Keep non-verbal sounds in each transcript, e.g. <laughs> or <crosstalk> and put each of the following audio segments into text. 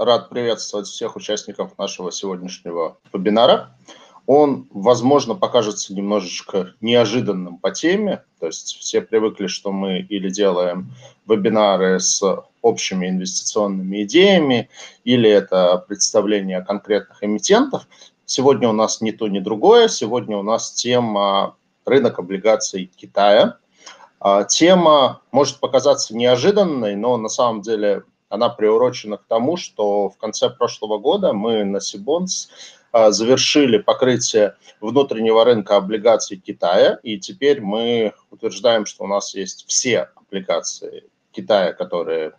рад приветствовать всех участников нашего сегодняшнего вебинара. Он, возможно, покажется немножечко неожиданным по теме, то есть все привыкли, что мы или делаем вебинары с общими инвестиционными идеями, или это представление конкретных эмитентов. Сегодня у нас ни то, ни другое. Сегодня у нас тема рынок облигаций Китая. А, тема может показаться неожиданной, но на самом деле она приурочена к тому, что в конце прошлого года мы на Сибонс а, завершили покрытие внутреннего рынка облигаций Китая, и теперь мы утверждаем, что у нас есть все облигации Китая, которые,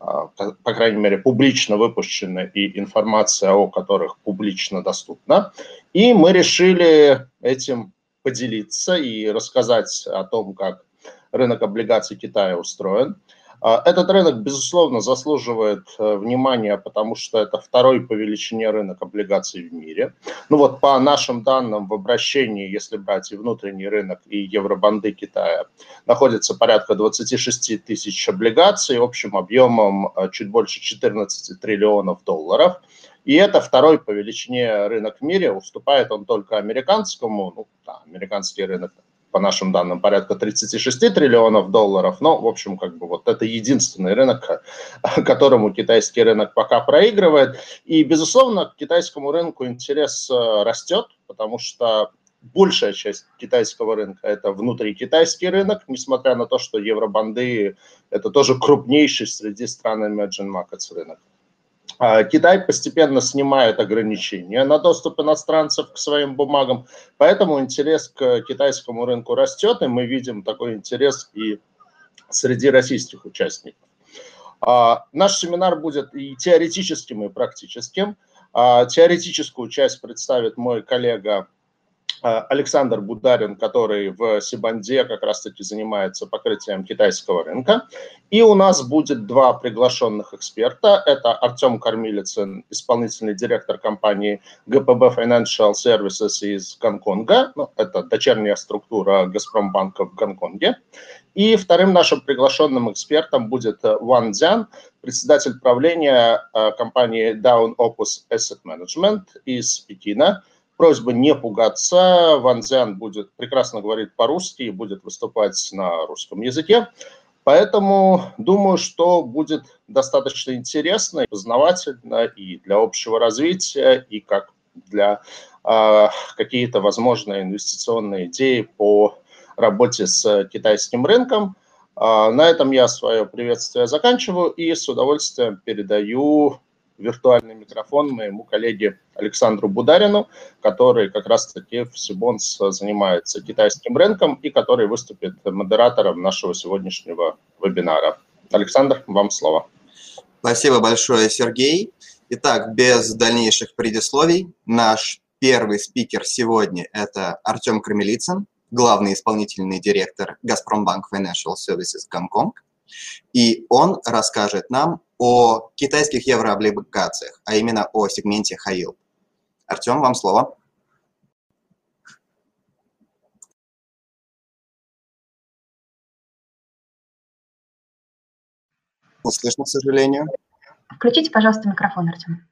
а, по крайней мере, публично выпущены, и информация о которых публично доступна. И мы решили этим поделиться и рассказать о том, как рынок облигаций Китая устроен. А, этот рынок, безусловно, заслуживает э, внимания, потому что это второй по величине рынок облигаций в мире. Ну вот по нашим данным в обращении, если брать и внутренний рынок, и евробанды Китая, находится порядка 26 тысяч облигаций общим объемом э, чуть больше 14 триллионов долларов. И это второй по величине рынок в мире, уступает он только американскому, ну, да, американский рынок по нашим данным, порядка 36 триллионов долларов. Но, в общем, как бы вот это единственный рынок, <laughs> которому китайский рынок пока проигрывает. И, безусловно, к китайскому рынку интерес э, растет, потому что большая часть китайского рынка – это внутрикитайский рынок, несмотря на то, что евробанды – это тоже крупнейший среди стран emerging markets рынок. А, Китай постепенно снимает ограничения на доступ иностранцев к своим бумагам, поэтому интерес к китайскому рынку растет, и мы видим такой интерес и среди российских участников. А, наш семинар будет и теоретическим, и практическим. А, теоретическую часть представит мой коллега Александр Бударин, который в Сибанде как раз-таки занимается покрытием китайского рынка. И у нас будет два приглашенных эксперта. Это Артем Кормилицын, исполнительный директор компании ГПБ Financial Services из Гонконга. Ну, это дочерняя структура Газпромбанка в Гонконге. И вторым нашим приглашенным экспертом будет Ван Дзян, председатель правления э, компании Down Opus Asset Management из Пекина – Просьба не пугаться. Ван Цзян будет прекрасно говорить по-русски и будет выступать на русском языке. Поэтому думаю, что будет достаточно интересно и познавательно и для общего развития, и как для э, какие-то возможные инвестиционные идеи по работе с китайским рынком. Э, на этом я свое приветствие заканчиваю и с удовольствием передаю виртуальный микрофон моему коллеге Александру Бударину, который как раз-таки в Сибонс занимается китайским рынком и который выступит модератором нашего сегодняшнего вебинара. Александр, вам слово. Спасибо большое, Сергей. Итак, без дальнейших предисловий, наш первый спикер сегодня – это Артем Крамелицын, главный исполнительный директор «Газпромбанк Financial Services Гонконг». И он расскажет нам о китайских еврооблигациях, а именно о сегменте Хаил. Артем, вам слово. Не слышно, к сожалению. Включите, пожалуйста, микрофон, Артем.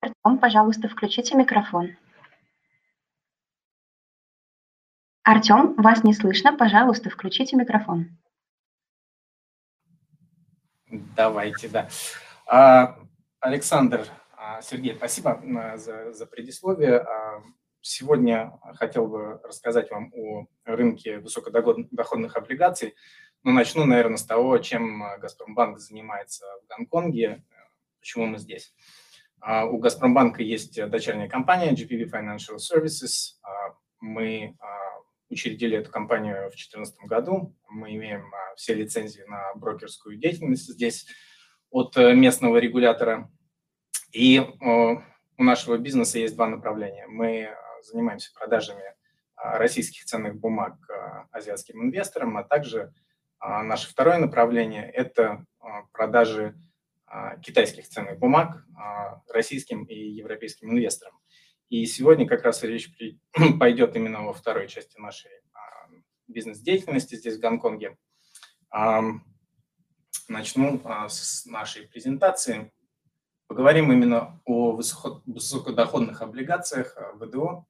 Артем, пожалуйста, включите микрофон. Артем, вас не слышно. Пожалуйста, включите микрофон. Давайте, да. А, Александр, а, Сергей, спасибо за, за предисловие. А, сегодня хотел бы рассказать вам о рынке высокодоходных облигаций. Но начну, наверное, с того, чем Газпромбанк занимается в Гонконге, почему мы здесь. У Газпромбанка есть дочерняя компания GPV Financial Services. Мы учредили эту компанию в 2014 году. Мы имеем а, все лицензии на брокерскую деятельность здесь от э, местного регулятора. И у нашего бизнеса есть два направления. Мы а, занимаемся продажами а, российских ценных бумаг азиатским инвесторам, а также наше второе направление – это продажи китайских ценных бумаг российским и европейским инвесторам. И сегодня как раз речь <clears throat> пойдет именно во второй части нашей, а, бизнес-деятельности здесь, в Гонконге. Начну с нашей презентации. Поговорим именно о высокодоходных облигациях ВДО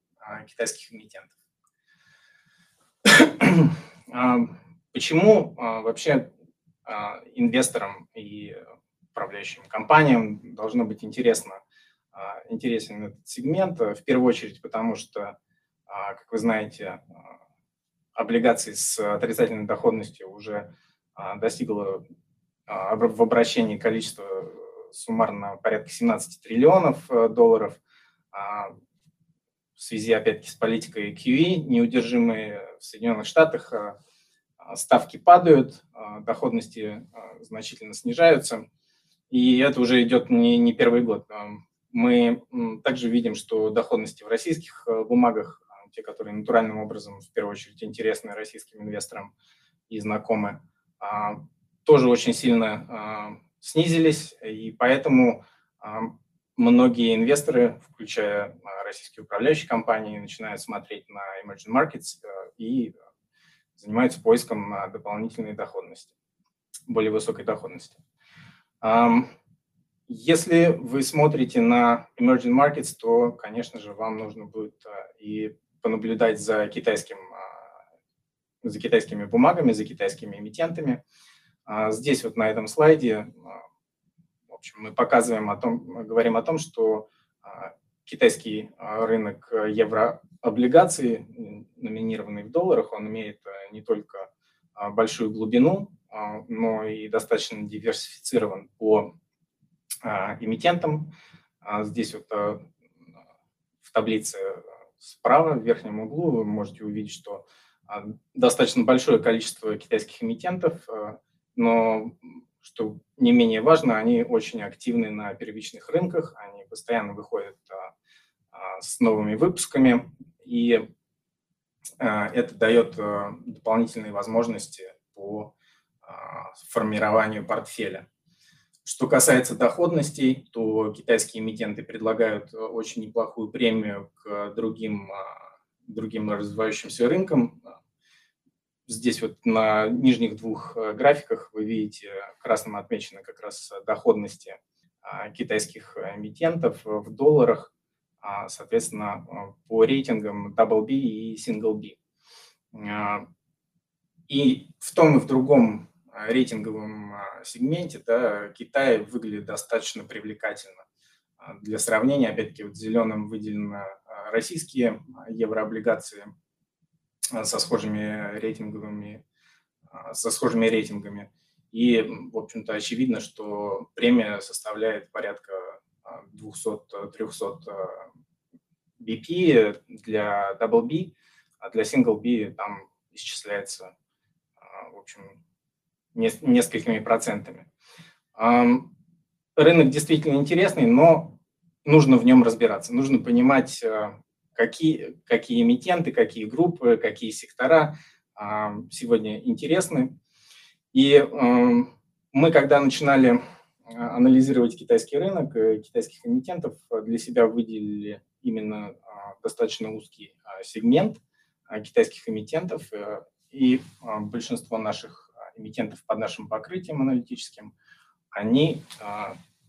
китайских эмитентов. <clears throat> Почему вообще инвесторам и управляющим компаниям должно быть интересно, интересен этот сегмент? В первую очередь, потому что, как вы знаете, облигаций с отрицательной доходностью уже достигло в обращении количество суммарно порядка 17 триллионов э, долларов. В связи, опять-таки, с политикой QE, неудержимые в Соединенных Штатах, а, а, ставки падают, а, доходности значительно снижаются, и это уже идет не, не первый год. Мы также видим, что доходности в российских бумагах, те, которые натуральным образом, в первую очередь, интересны российским инвесторам и знакомы, тоже очень сильно снизились, и поэтому многие инвесторы, включая а, российские управляющие компании, начинают смотреть на emerging markets э, и занимаются поиском дополнительной доходности, более высокой доходности. Если вы смотрите на emerging markets, то, конечно же, вам нужно будет а, и понаблюдать за, китайским, а, за китайскими бумагами, за китайскими эмитентами. Здесь вот на этом слайде общем, мы показываем о том, говорим о том, что а, китайский а, рынок еврооблигаций, номинированный в долларах, он имеет а, не только большую глубину, но и достаточно диверсифицирован по эмитентам. Здесь вот в таблице справа в верхнем углу вы можете увидеть, что достаточно большое количество китайских эмитентов, но что не менее важно, они очень активны на первичных рынках, они постоянно выходят а, а, с новыми выпусками, и а, это дает дополнительные возможности по формированию портфеля. Что касается доходностей, то китайские эмитенты предлагают очень неплохую премию к другим, другим развивающимся рынкам, Здесь вот на нижних двух э, графиках вы видите красным отмечены как раз доходности китайских эмитентов в долларах, а, соответственно, э, по рейтингам Double B и Single B. И в том и в другом рейтинговом сегменте да, Китай выглядит достаточно привлекательно. Для сравнения, опять-таки, вот зеленым выделены российские еврооблигации – Э, со схожими рейтинговыми, э, со схожими рейтингами. И, в общем-то, очевидно, что премия составляет порядка 200-300 э, BP для Double B, а для Single B там исчисляется, в общем, несколькими процентами. Рынок действительно интересный, но нужно в нем разбираться. Нужно понимать, какие, какие эмитенты, какие группы, какие сектора а, сегодня интересны. И мы, когда начинали а, анализировать китайский рынок, э, китайских эмитентов, для себя выделили именно а, достаточно узкий сегмент китайских эмитентов, э, и большинство наших эмитентов под нашим покрытием аналитическим, они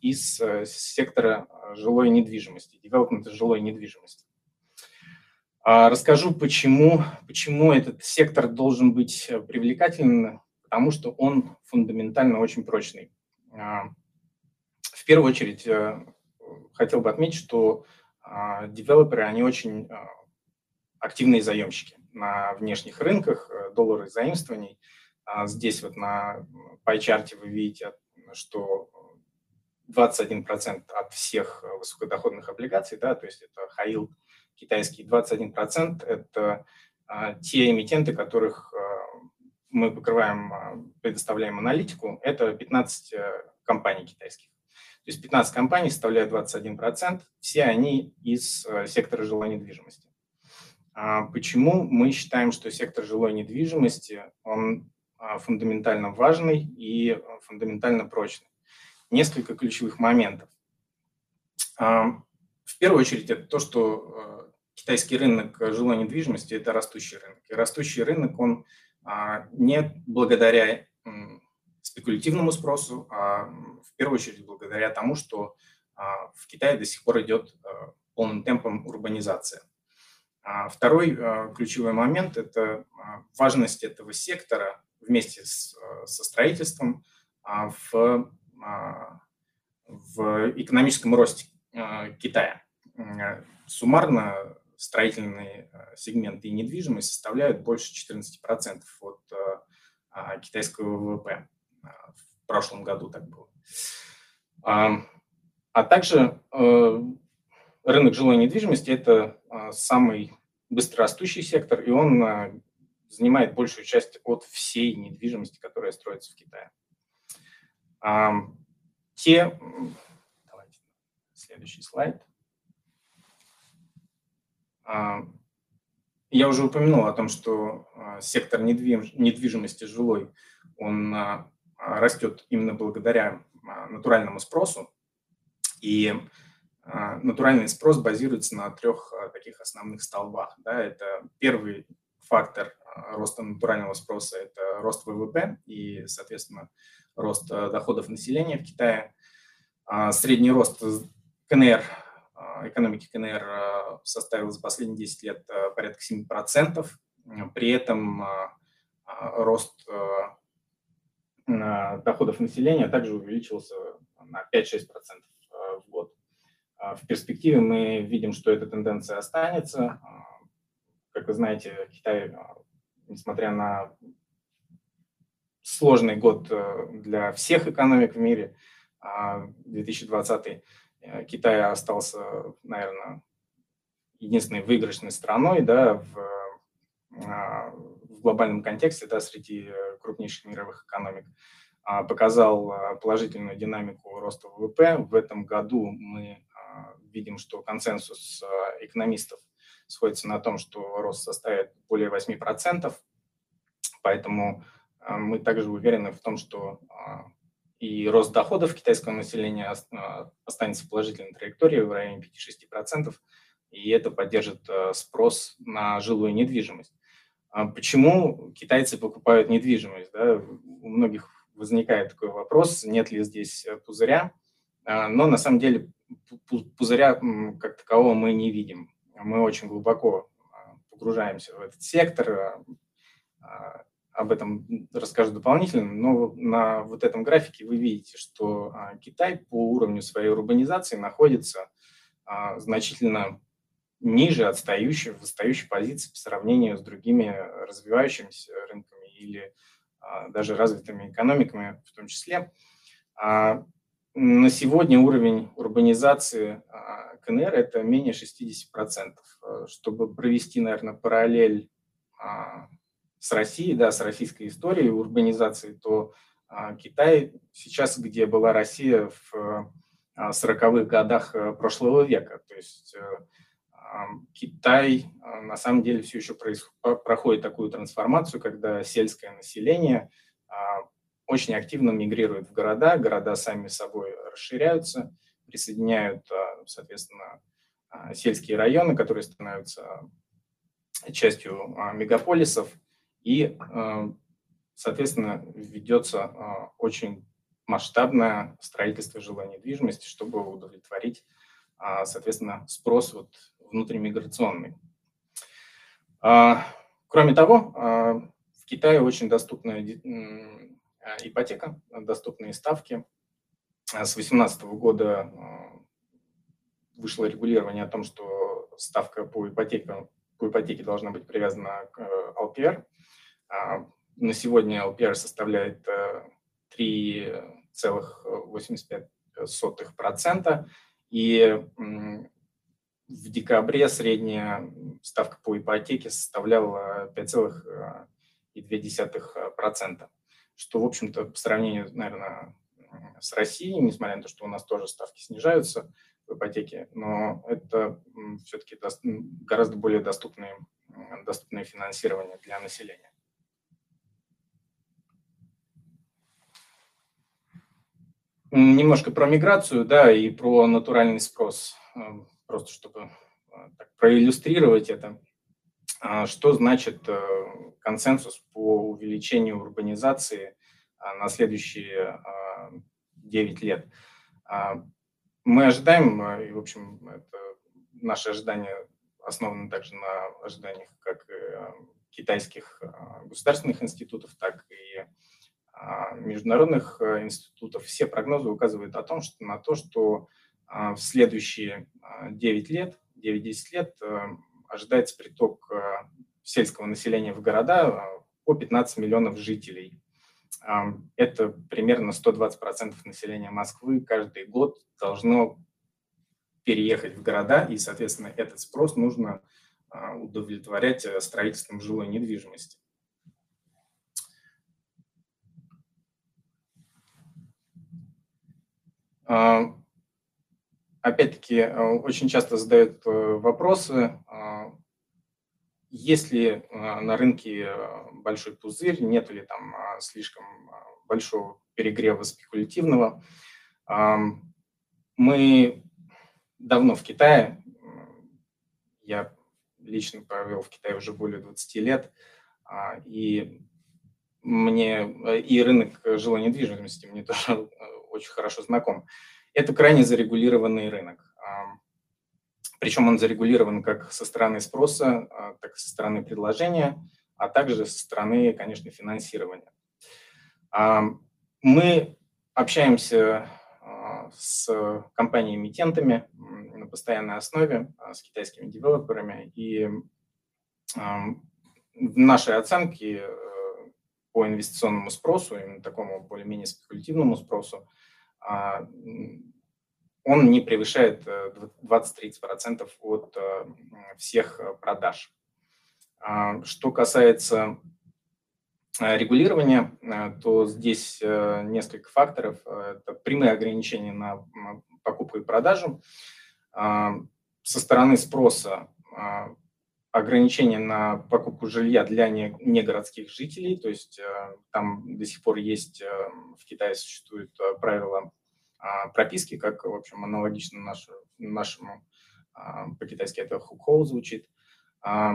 из э, сектора жилой недвижимости, девелопмента жилой недвижимости. А, расскажу, почему, почему этот сектор должен быть э, привлекательным, потому что он фундаментально очень прочный. А, в первую очередь э, хотел бы отметить, что а, девелоперы, они очень активные заемщики на внешних рынках, доллары заимствований. Здесь вот на пайчарте вы видите, что 21% от всех высокодоходных облигаций, да, то есть это yield китайские 21% – это а, те эмитенты, которых а, мы покрываем, а, предоставляем аналитику, это 15 э, компаний китайских. То есть 15 компаний составляют 21%, все они из э, сектора жилой недвижимости. Почему мы считаем, что сектор жилой недвижимости, он фундаментально важный и фундаментально прочный? Несколько ключевых моментов. В первую очередь это то, что китайский рынок жилой недвижимости – это растущий рынок. И растущий рынок, он не благодаря спекулятивному спросу, а в первую очередь благодаря тому, что в Китае до сих пор идет полным темпом урбанизация. Второй ключевой момент – это важность этого сектора вместе с, со строительством в, в экономическом росте Китая. Суммарно строительные сегменты и недвижимость составляют больше 14% от китайского ВВП. В прошлом году так было. А также э, рынок жилой недвижимости – это самый быстрорастущий сектор, и он занимает большую часть от всей недвижимости, которая строится в Китае. Те, давайте, следующий слайд. Я уже упомянул о том, что а, сектор недвижимости жилой, он а, растет именно благодаря а, натуральному спросу. И натуральный спрос базируется на трех таких основных столбах. Да, это первый фактор роста натурального спроса – это рост ВВП и, соответственно, рост доходов населения в Китае. Средний рост КНР а, экономики КНР а, составил за последние 10 лет а, порядка 7%. При этом рост доходов населения также увеличился на 5-6% в год. В перспективе мы видим, что эта тенденция останется. Как вы знаете, Китай, несмотря на сложный год для всех экономик в мире, 2020 Э, Китай остался, наверное, единственной выигрышной страной да, в, а, в глобальном контексте да, среди крупнейших мировых экономик. А, показал а, положительную динамику роста ВВП. В этом году мы видим, что консенсус экономистов сходится на том, что рост составит более 8%. Поэтому мы также уверены в том, что и рост доходов китайского населения а, останется в положительной траектории в районе 5-6%, и это поддержит а, спрос на жилую недвижимость. А почему китайцы покупают недвижимость? Да? У многих возникает такой вопрос, нет ли здесь э, пузыря, но на самом деле пузыря как такового мы не видим. Мы очень глубоко погружаемся в этот сектор, об этом расскажу дополнительно, но на вот этом графике вы видите, что а, Китай по уровню своей урбанизации находится а, значительно ниже отстающей, в отстающей позиции по сравнению с другими развивающимися рынками или а, даже развитыми экономиками в том числе. На сегодня уровень урбанизации КНР – это менее 60%. Чтобы провести, наверное, параллель с Россией, да, с российской историей урбанизации, то а, Китай сейчас, где была Россия в 40-х а, годах э, прошлого века. То есть э, а, Китай на самом деле все еще проходит такую трансформацию, когда сельское население очень активно мигрирует в города, города сами собой расширяются, присоединяют, соответственно, сельские районы, которые становятся частью мегаполисов – и, соответственно, ведется очень масштабное строительство жилой недвижимости, чтобы удовлетворить, соответственно, спрос вот внутримиграционный. Кроме того, в Китае очень доступная ипотека, доступные ставки. С 2018 года вышло регулирование о том, что ставка по ипотеке, по ипотеке должна быть привязана к LPR – а, на сегодня LPR составляет 3,85%, э, и в декабре средняя ставка по ипотеке составляла 5,2%, что, в общем-то, по сравнению, наверное, с Россией, несмотря на то, что у нас тоже ставки снижаются в ипотеке, но это все-таки гораздо более доступное, доступное финансирование для населения. Немножко про миграцию, да, и про натуральный спрос, э, просто чтобы э, так, проиллюстрировать это, что значит консенсус по увеличению урбанизации на следующие 9 лет. Мы ожидаем, и, в общем, это, наши ожидания основаны также на ожиданиях как китайских государственных институтов, так и а, международных э, институтов, все прогнозы указывают о том, что, на то, что а, в следующие 9 а, лет, 9-10 лет э, ожидается приток э, сельского населения в города по 15 миллионов жителей. Это примерно 120% населения Москвы каждый год должно переехать в города, и, соответственно, этот спрос нужно удовлетворять строительством жилой недвижимости. А, опять-таки, э, очень часто задают э, вопросы, а, есть ли э, на рынке большой пузырь, нет ли там а, слишком большого перегрева спекулятивного. Мы давно в Китае, я лично провел в Китае уже более 20 лет, и мне и рынок жилой недвижимости мне тоже очень хорошо знаком. Это крайне зарегулированный рынок. Причем он зарегулирован как со стороны спроса, а, так и со стороны предложения, а также со стороны, конечно, финансирования. Мы общаемся а, с компаниями-эмитентами на постоянной основе, а, с китайскими девелоперами, и в нашей оценке э, по инвестиционному спросу, именно такому более-менее спекулятивному спросу, он не превышает 20-30% э, от э, всех э, продаж. А, что касается регулирования, то здесь несколько факторов. Это прямые ограничения на покупку и продажу. А, со стороны спроса ограничения на покупку жилья для негородских жителей, то есть там до сих пор есть, в Китае существуют правила а, прописки, как, в общем, аналогично нашу, нашему, а, по-китайски это хукоу звучит. А,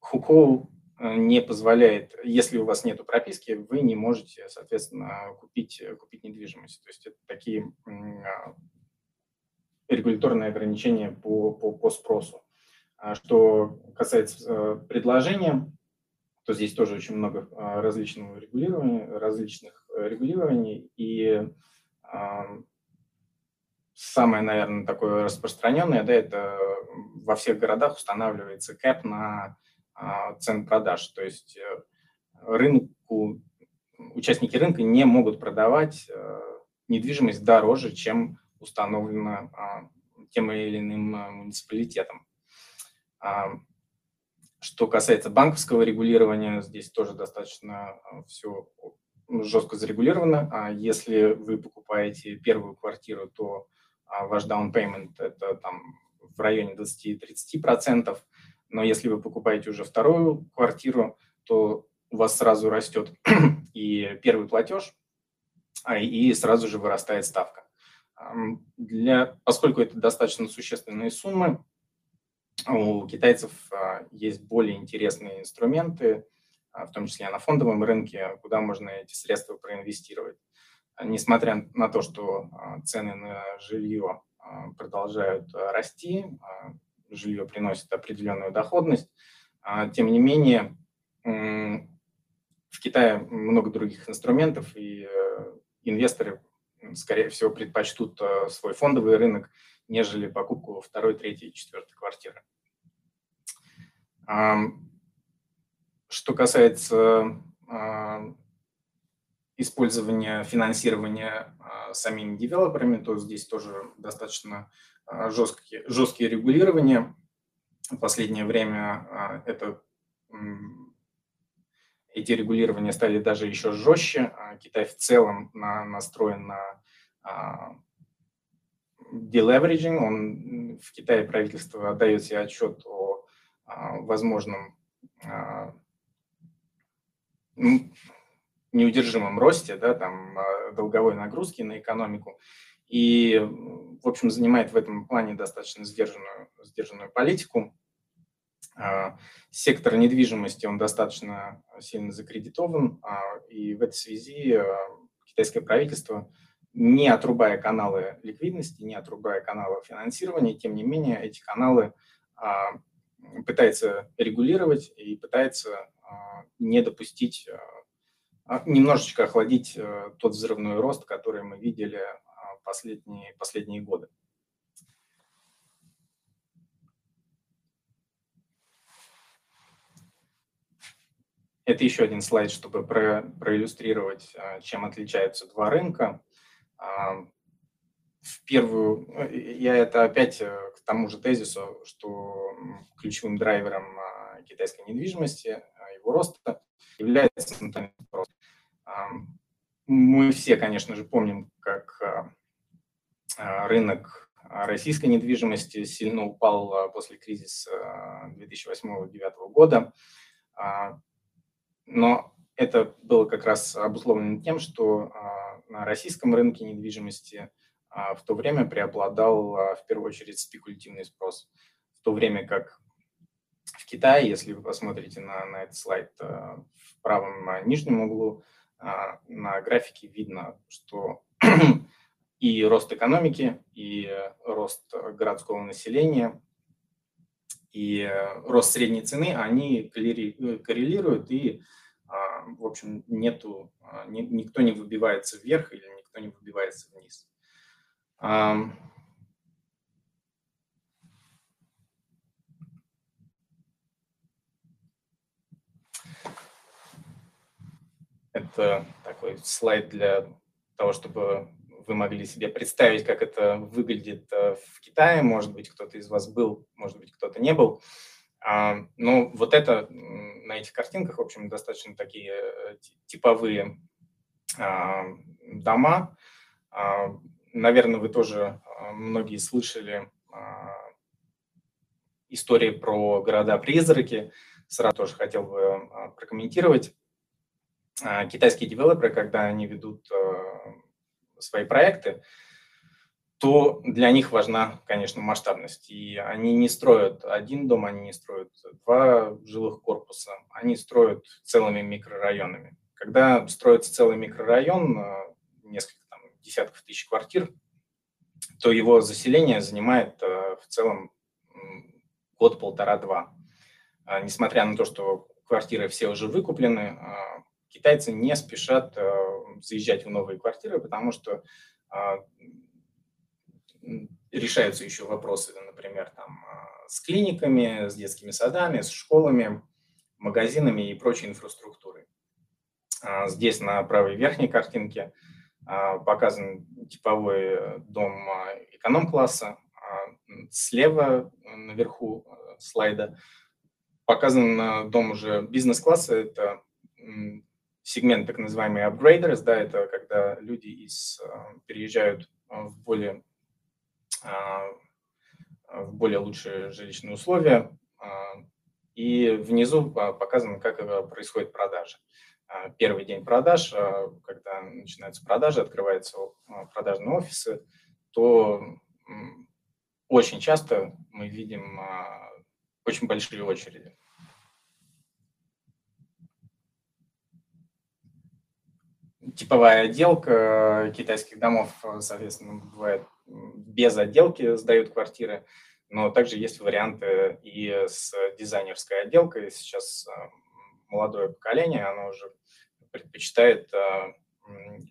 хукоу не позволяет, если у вас нет прописки, вы не можете, соответственно, купить, купить недвижимость. То есть это такие регуляторные ограничения по, по, по спросу. А что касается э, предложения, то здесь тоже очень много а, различного регулирования, различных э, регулирований. И самое, наверное, такое распространенное, да, это во всех городах устанавливается кэп на а, цен продаж. То есть э, рынку, участники рынка не могут продавать недвижимость дороже, чем установлено тем или иным муниципалитетом. Что касается банковского регулирования, здесь тоже достаточно а, все жестко зарегулировано. А если вы покупаете первую квартиру, то а, ваш down payment это там в районе 20-30%, но если вы покупаете уже вторую квартиру, то у вас сразу растет <clears throat> и первый платеж, и сразу же вырастает ставка. Для, поскольку это достаточно существенные суммы, у китайцев а, есть более интересные инструменты, а, в том числе на фондовом рынке, куда можно эти средства проинвестировать. Несмотря на то, что а, цены на жилье продолжают расти, жилье приносит определенную доходность, тем не менее в Китае много других инструментов, и э, инвесторы, скорее всего, предпочтут свой фондовый рынок, нежели покупку второй, третьей, четвертой квартиры. Что касается использования финансирования а, самими девелоперами, то здесь тоже достаточно а, жесткие, жесткие регулирования. В последнее время а, это, эти регулирования стали даже еще жестче. Китай в целом на, настроен на deleveraging. Он, в Китае правительство отдает себе отчет о а, возможном а, неудержимом росте, да, там, а, долговой нагрузки на экономику. и, в общем, занимает в этом плане достаточно сдержанную, сдержанную политику. А, сектор недвижимости, он достаточно сильно закредитован, а, и в этой связи китайское правительство, не отрубая каналы ликвидности, не отрубая каналы финансирования, тем не менее эти каналы пытается регулировать и пытается не допустить, немножечко охладить тот взрывной рост, который мы видели последние, последние годы. Это еще один слайд, чтобы про, проиллюстрировать, а, чем отличаются два рынка. А, в первую, я это опять э, к тому же тезису, что ключевым драйвером а, китайской недвижимости, его роста, является рост. Мы все, конечно же, помним, как рынок российской недвижимости сильно упал после кризиса 2008-2009 года но это было как раз обусловлено тем, что а, на российском рынке недвижимости а, в то время преобладал а, в первую очередь спекулятивный спрос, в то время как в Китае, если вы посмотрите на, на этот слайд в правом нижнем углу, на графике видно, что <clears throat> и рост экономики, и рост городского населения, и рост средней цены, они коррелируют, и а, в общем, нету, никто не выбивается вверх или никто не выбивается вниз. Это такой слайд для того, чтобы вы могли себе представить, как это выглядит э, в Китае. Может быть, кто-то из вас был, может быть, кто-то не был. А, ну, вот это на этих картинках, в общем, достаточно такие э, типовые а, дома. А, наверное, вы тоже многие слышали истории про города-призраки. Сразу тоже хотел бы прокомментировать. Китайские девелоперы, когда они ведут свои проекты, то для них важна, конечно, масштабность. И они не строят один дом, они не строят два жилых корпуса, они строят целыми микрорайонами. Когда строится целый микрорайон, э, несколько там, десятков тысяч квартир, то его заселение занимает э, в целом год, полтора-два. А, несмотря на то, что квартиры все уже выкуплены, а, китайцы не спешат э, заезжать в новые квартиры, потому что а, решаются еще вопросы, например, там, а, с клиниками, с детскими садами, с школами, магазинами и прочей инфраструктурой. А, здесь на правой верхней картинке показан типовой дом эконом-класса. Слева наверху слайда показан дом уже бизнес-класса. Это сегмент так называемый upgraders, да, это когда люди из, переезжают в более а, в более лучшие жилищные условия. И внизу показано, как происходит продажа. Первый день продаж, когда начинаются продажи, открываются продажные офисы, то очень часто мы видим очень большие очереди. Типовая отделка китайских домов, соответственно, бывает без отделки сдают квартиры, но также есть варианты и с дизайнерской отделкой. Сейчас э, молодое поколение, оно уже предпочитает э,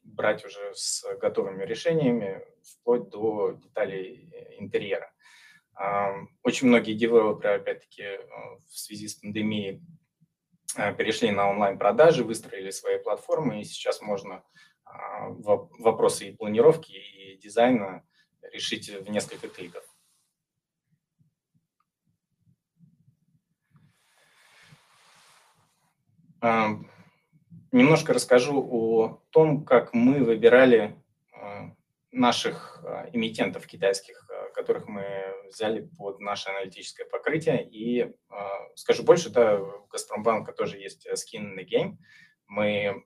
брать уже с готовыми решениями, вплоть до деталей интерьера. Очень многие девелоперы, опять-таки, э, в связи с пандемией перешли на онлайн-продажи, выстроили свои платформы, и сейчас можно вопросы и планировки, и дизайна решить в несколько кликов. Немножко расскажу о том, как мы выбирали а, наших а, эмитентов китайских, а, которых мы взяли под наше аналитическое покрытие. И скажу больше, да, у Газпромбанка тоже есть skin in the game. Мы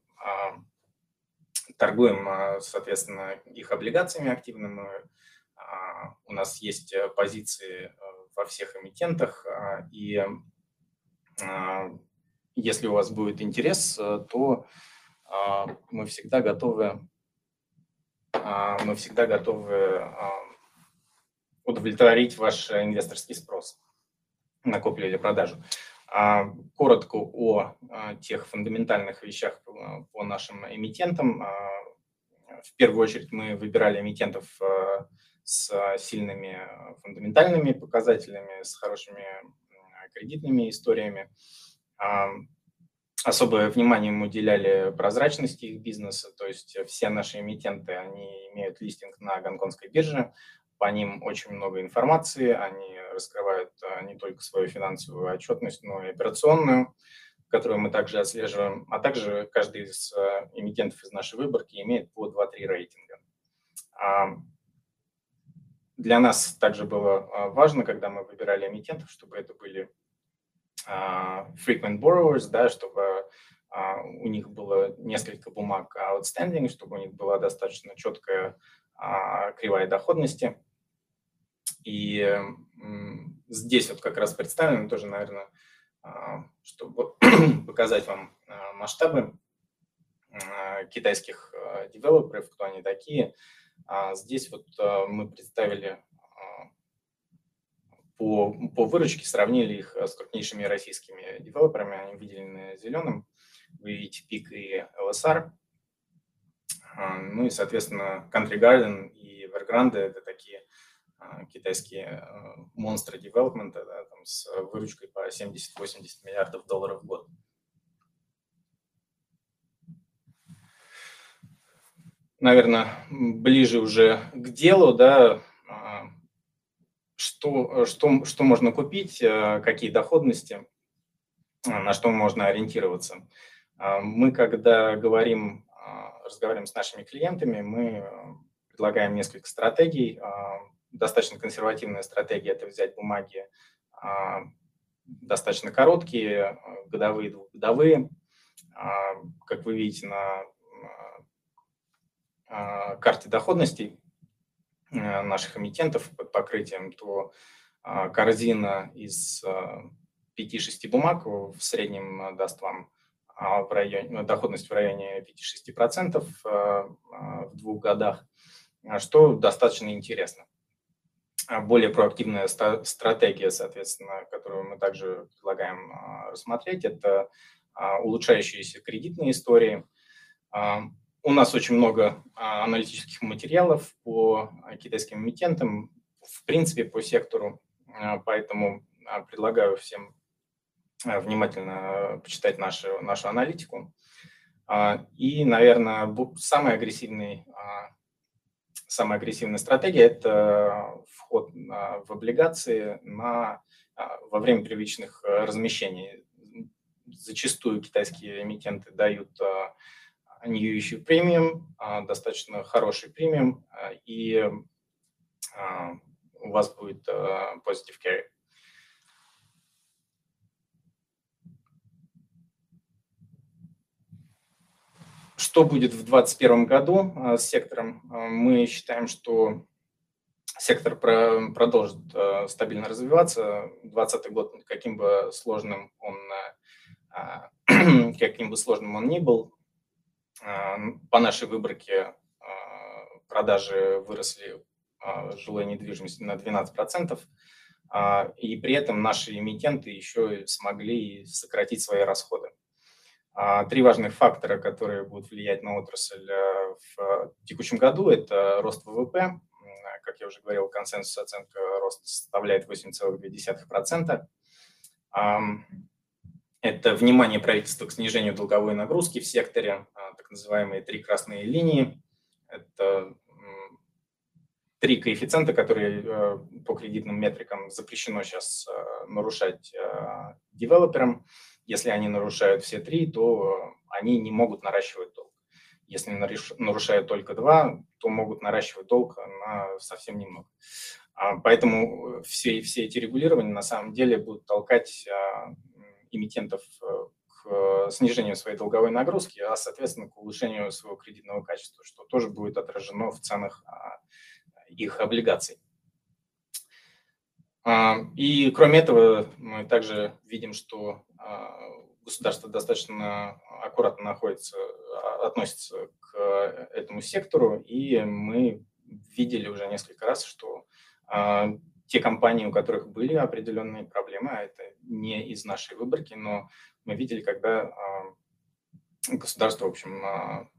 торгуем, соответственно, их облигациями активными. У нас есть позиции во всех эмитентах, и если у вас будет интерес, то мы всегда готовы мы всегда готовы удовлетворить ваш инвесторский спрос на куплю или продажу. А, коротко о а, тех фундаментальных вещах а, по нашим эмитентам. В первую очередь мы выбирали эмитентов с сильными фундаментальными показателями, с хорошими кредитными историями. Особое внимание мы уделяли прозрачности их бизнеса, то есть все наши эмитенты, они имеют листинг на гонконгской бирже, по ним очень много информации, они раскрывают а, не только свою финансовую отчетность, но и операционную, которую мы также отслеживаем, а также каждый из а, эмитентов из нашей выборки имеет по 2-3 рейтинга. А, для нас также было важно, когда мы выбирали эмитентов, чтобы это были frequent borrowers, да, чтобы у них было несколько бумаг outstanding, чтобы у них была достаточно четкая кривая доходности. И здесь вот как раз представлено тоже, наверное, а, чтобы <coughs> показать вам а, масштабы а, китайских девелоперов, кто они такие. Здесь вот мы представили по, по выручке, сравнили их с крупнейшими российскими девелоперами, они выделены зеленым, вы видите пик и LSR. Ну и, соответственно, Country Garden и Evergrande – это такие а, китайские а, монстры девелопмента да, с выручкой по 70-80 миллиардов долларов в год. Наверное, ближе уже к делу, да, а, что, что, что можно купить, какие доходности, на что можно ориентироваться. Мы, когда говорим, разговариваем с нашими клиентами, мы предлагаем несколько стратегий, достаточно консервативная стратегия – это взять бумаги а, достаточно короткие, а, годовые, двухгодовые. А, как вы видите на карте доходностей наших эмитентов под покрытием, то корзина из 5-6 бумаг в среднем даст вам в районе, доходность в районе 5-6% в двух годах, что достаточно интересно. А, более проактивная стратегия, соответственно, которую мы также предлагаем а, рассмотреть, это а, улучшающиеся кредитные истории. У нас очень много аналитических материалов по китайским эмитентам, в принципе, по сектору, поэтому предлагаю всем внимательно почитать нашу, нашу аналитику. И, наверное, самый агрессивный самая агрессивная стратегия – это вход в облигации на, а, во время первичных размещений. Зачастую китайские эмитенты дают new issue премиум, достаточно хороший премиум, а, и а, у вас будет positive carry. Что будет в 2021 году а, с сектором? А, мы считаем, что сектор продолжит а, стабильно развиваться. 2020 год, каким бы сложным он, <clears throat> каким бы сложным он ни был, по нашей выборке продажи выросли жилой недвижимости на 12%, и при этом наши эмитенты еще смогли сократить свои расходы. А, три важных фактора, которые будут влиять на отрасль в текущем году, это рост ВВП. Как я уже говорил, консенсус оценка роста составляет 8,2%. Это внимание правительства к снижению долговой нагрузки в секторе, а, так называемые три красные линии. Это три коэффициента, которые э, по кредитным метрикам запрещено сейчас э, нарушать девелоперам. Если они нарушают все три, то они не могут наращивать долг. Если нарушают только два, то могут наращивать долг на совсем немного. А, поэтому все, все эти регулирования на самом деле будут толкать а, эмитентов э, к снижению своей долговой нагрузки, а, соответственно, к улучшению своего кредитного качества, что тоже будет отражено в ценах их облигаций. И кроме этого, мы также видим, что государство достаточно аккуратно находится, относится к этому сектору, и мы видели уже несколько раз, что те компании, у которых были определенные проблемы, а это не из нашей выборки, но мы видели, когда государство, в общем,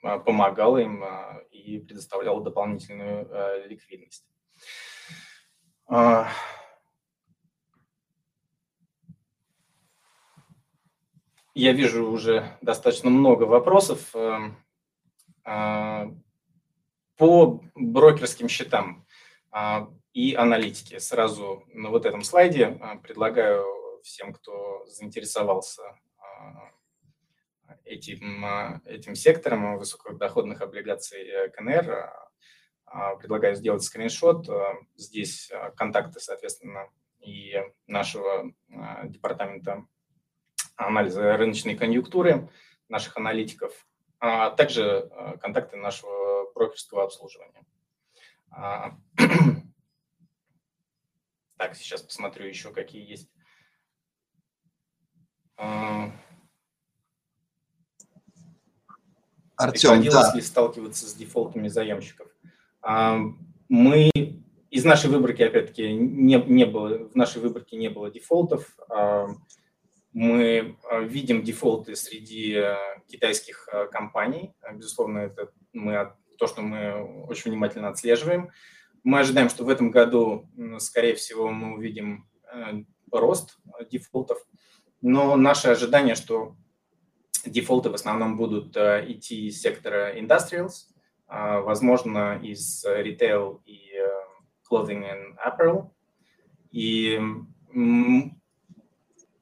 помогало им и предоставляло дополнительную ликвидность. Я вижу уже достаточно много вопросов по брокерским счетам и аналитики. Сразу на вот этом слайде а, предлагаю всем, кто заинтересовался а, этим, а, этим сектором высокодоходных облигаций э, КНР, предлагаю сделать скриншот. Здесь контакты, соответственно, и нашего департамента анализа рыночной конъюнктуры, наших аналитиков, а также контакты нашего брокерского обслуживания. <clears throat> Так, сейчас посмотрю еще, какие есть. А, Артем, Приходилось да. ли сталкиваться с дефолтами заемщиков? А, мы из нашей выборки, опять-таки, не, не было, в нашей выборке не было дефолтов. А, мы видим дефолты среди китайских компаний. Безусловно, это мы, то, что мы очень внимательно отслеживаем. Мы ожидаем, что в этом году, скорее всего, мы увидим э, рост дефолтов, но наше ожидание, что дефолты в основном будут э, идти из сектора industrials, а, возможно, из retail и э, clothing and apparel, и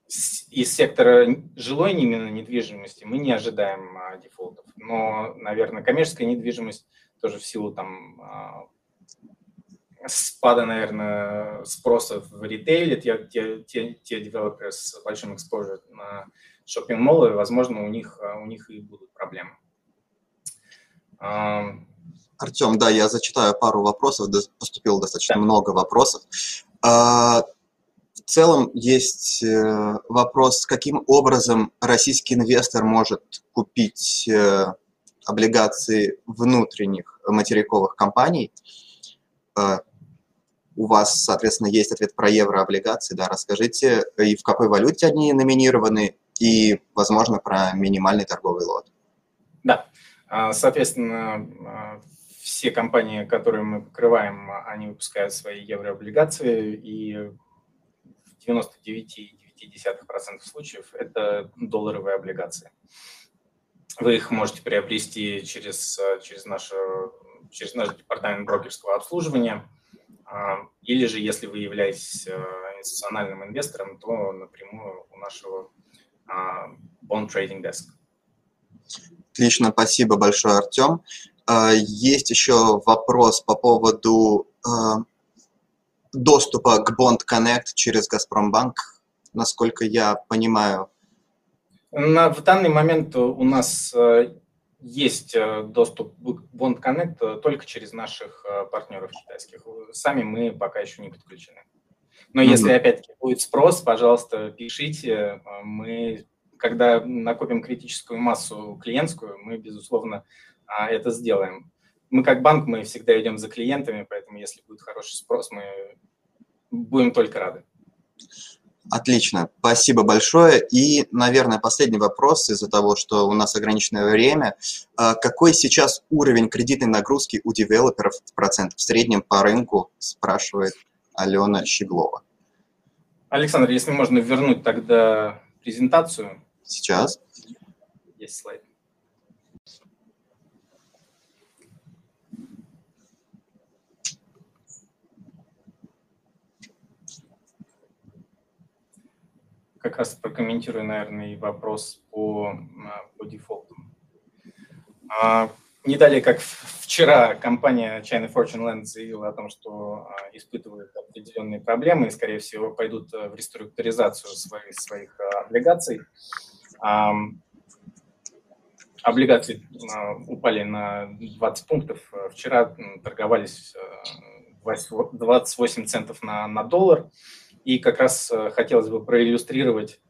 из сектора жилой именно недвижимости мы не ожидаем а, дефолтов, но, наверное, коммерческая недвижимость тоже в силу там а, спада, наверное, спроса в ритейле, те, те, те, те девелоперы с большим exposure на шоппинг-моллы, возможно, у них, у них и будут проблемы. Артем, да, я зачитаю пару вопросов, поступило достаточно да. много вопросов. А, в целом есть э, вопрос, каким образом российский инвестор может купить э, облигации внутренних материковых компаний, а, у вас, соответственно, есть ответ про еврооблигации, да, расскажите, и в какой валюте они номинированы, и, возможно, про минимальный торговый лот. Да, а, соответственно, а, все компании, которые мы покрываем, они выпускают свои еврооблигации, и в 99,9% случаев это долларовые облигации. Вы их можете приобрести через, через, наше, через наш департамент брокерского обслуживания – а, или же, если вы являетесь э, институциональным инвестором, то напрямую у нашего а, Bond Trading Desk. Отлично, спасибо большое, Артем. А, есть еще вопрос по поводу доступа к Bond Connect через Газпромбанк. Насколько я понимаю, на, в данный момент у нас э, есть э, доступ к Bond Connect э, только через наших э, партнеров китайских. Сами мы пока еще не подключены. Но mm-hmm. если опять-таки будет спрос, пожалуйста, пишите. Мы, когда накопим критическую массу клиентскую, мы, безусловно, а, это сделаем. Мы как банк, мы всегда идем за клиентами, поэтому если будет хороший спрос, мы будем только рады. Отлично, спасибо большое. И, наверное, последний вопрос из-за того, что у нас ограниченное время. А какой сейчас уровень кредитной нагрузки у девелоперов в процент в среднем по рынку, спрашивает Алена Щеглова. Александр, если можно вернуть тогда презентацию. Сейчас. Есть слайд. Как раз прокомментирую, наверное, и вопрос по, а, по дефолтам. А, не далее, как вчера компания China Fortune Land заявила о том, что а, испытывает определенные проблемы и, скорее всего, пойдут в реструктуризацию своих, своих облигаций. Облигации упали на 20 пунктов. Вчера торговались 28 центов на, на доллар. И как раз хотелось бы проиллюстрировать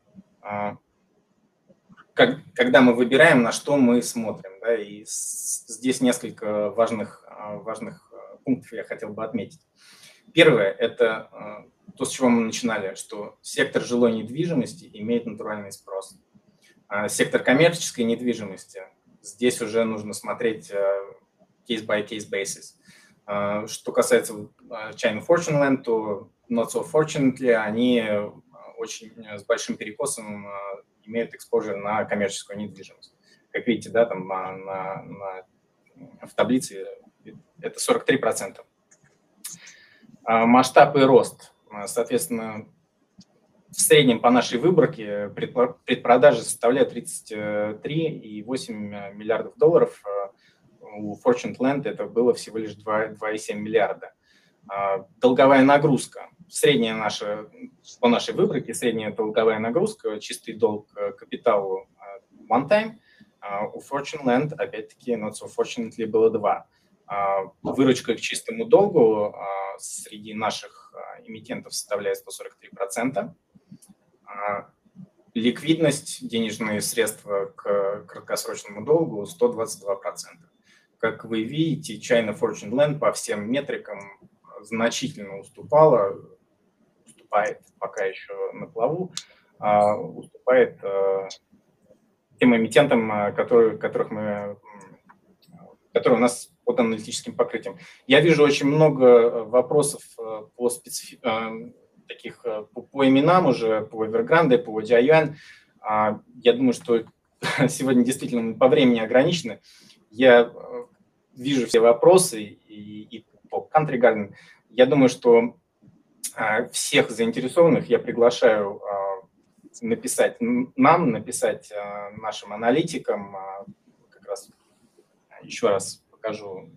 как, когда мы выбираем, на что мы смотрим. Да, и здесь несколько важных, а, важных а, пунктов я хотел бы отметить. Первое – это а, то, с чего мы начинали, что сектор жилой недвижимости имеет натуральный спрос. Сектор коммерческой недвижимости, здесь уже нужно смотреть case-by-case basis. Что касается China Fortune Land, то not so fortunately, они очень с большим перекосом имеют exposure на коммерческую недвижимость. Как видите, да, там на, на, в таблице это 43%. А масштаб и рост. Соответственно, в среднем по нашей выборке предпродажи составляют 33,8 миллиардов долларов. У Fortune Land это было всего лишь 2,7 миллиарда. А, долговая нагрузка. Средняя наша, по нашей выборке, средняя долговая нагрузка, чистый долг капиталу э, one time. А, у Fortune Land, опять-таки, not so fortunately, было два. А, выручка к чистому долгу среди наших эмитентов составляет 143%. Ликвидность, денежные средства к краткосрочному долгу 122%. Как вы видите, China Fortune Land по всем метрикам значительно уступала, уступает пока еще на плаву, а уступает э, тем эмитентам, э, которые, которых мы, которые у нас под аналитическим покрытием. Я вижу очень много вопросов э, по специфи... таких по, по именам уже, по Evergrande, по. А, я думаю, что <laughs> сегодня действительно по времени ограничены. Я вижу все вопросы и, и по Country Garden. Я думаю, что а, всех заинтересованных я приглашаю а, написать нам, написать а, нашим аналитикам. Как раз еще раз покажу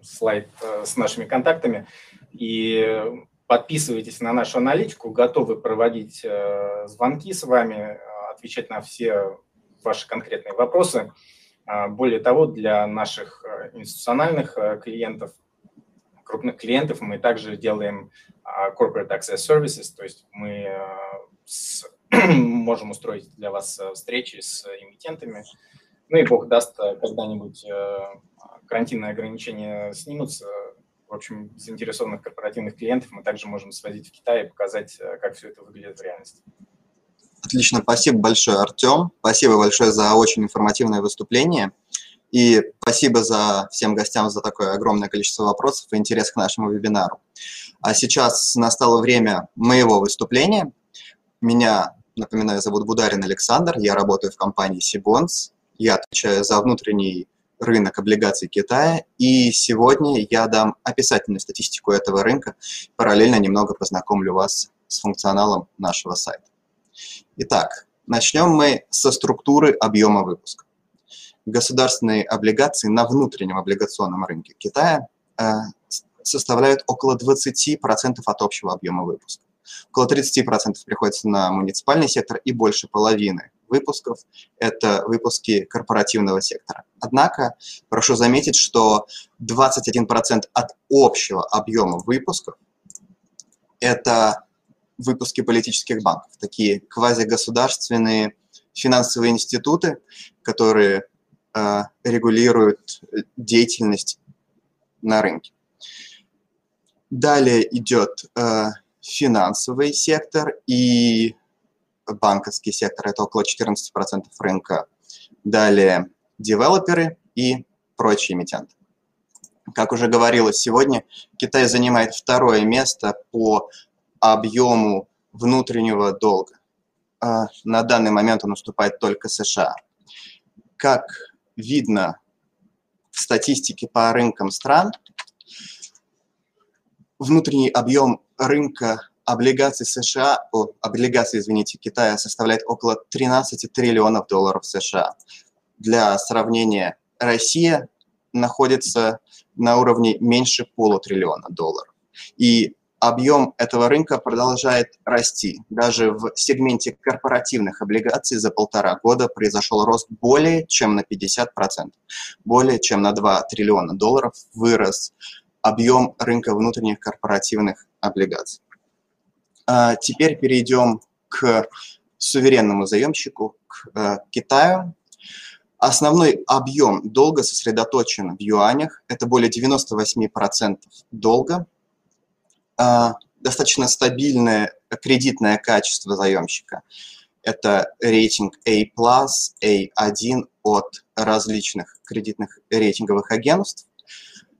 слайд с нашими контактами. И подписывайтесь на нашу аналитику, готовы проводить звонки с вами, отвечать на все ваши конкретные вопросы. Более того, для наших институциональных клиентов крупных клиентов мы также делаем а, corporate access services, то есть мы а, с, <clears throat> можем устроить для вас а, встречи с эмитентами. Ну и бог даст, когда-нибудь карантинные ограничения снимутся. В общем, заинтересованных корпоративных клиентов мы также можем свозить в Китай и показать, как все это выглядит в реальности. Отлично, спасибо большое, Артем. Спасибо большое за очень информативное выступление. И спасибо за всем гостям за такое огромное количество вопросов и интерес к нашему вебинару. А сейчас настало время моего выступления. Меня, напоминаю, зовут Бударин Александр, я работаю в компании Сибонс, я отвечаю за внутренний рынок облигаций Китая, и сегодня я дам описательную статистику этого рынка, параллельно немного познакомлю вас с функционалом нашего сайта. Итак, начнем мы со структуры объема выпуска государственные облигации на внутреннем облигационном рынке Китая э, составляют около 20% от общего объема выпуска. Около 30% приходится на муниципальный сектор и больше половины выпусков – это выпуски корпоративного сектора. Однако, прошу заметить, что 21% от общего объема выпусков – это выпуски политических банков, такие квазигосударственные финансовые институты, которые Э, регулирует деятельность на рынке. Далее идет э, финансовый сектор и банковский сектор, это около 14% рынка. Далее девелоперы и прочие эмитенты. Как уже говорилось сегодня, Китай занимает второе место по объему внутреннего долга. Э, на данный момент он уступает только США. Как видно в статистике по рынкам стран, внутренний объем рынка облигаций США, о, облигаций, извините, Китая составляет около 13 триллионов долларов США. Для сравнения, Россия находится на уровне меньше полутриллиона долларов. И объем этого рынка продолжает расти. Даже в сегменте корпоративных облигаций за полтора года произошел рост более чем на 50%. Более чем на 2 триллиона долларов вырос объем рынка внутренних корпоративных облигаций. А теперь перейдем к суверенному заемщику, к э, Китаю. Основной объем долга сосредоточен в юанях. Это более 98% долга. А, достаточно стабильное кредитное качество заемщика. Это рейтинг A+, A1 от различных кредитных рейтинговых агентств,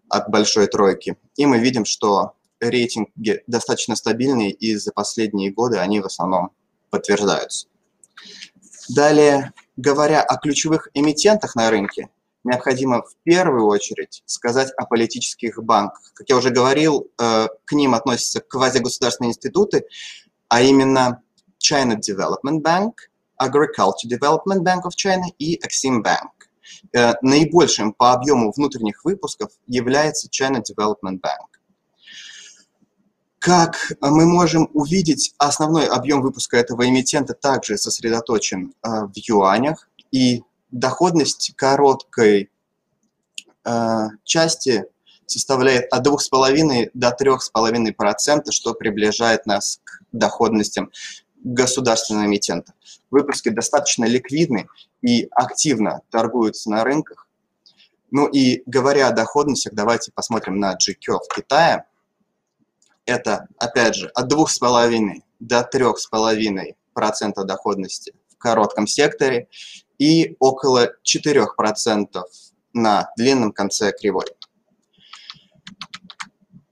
от большой тройки. И мы видим, что рейтинги достаточно стабильные, и за последние годы они в основном подтверждаются. Далее, говоря о ключевых эмитентах на рынке, необходимо в первую очередь сказать о политических банках. Как я уже говорил, э, к ним относятся квазигосударственные институты, а именно China Development Bank, Agriculture Development Bank of China и Exim Bank. Э, наибольшим по объему внутренних выпусков является China Development Bank. Как мы можем увидеть, основной объем выпуска этого эмитента также сосредоточен э, в юанях, и доходность короткой э, части составляет от 2,5 до 3,5%, что приближает нас к доходностям государственного эмитента. Выпуски достаточно ликвидны и активно торгуются на рынках. Ну и говоря о доходностях, давайте посмотрим на GQ в Китае. Это, опять же, от 2,5 до 3,5% доходности в коротком секторе и около 4% на длинном конце кривой.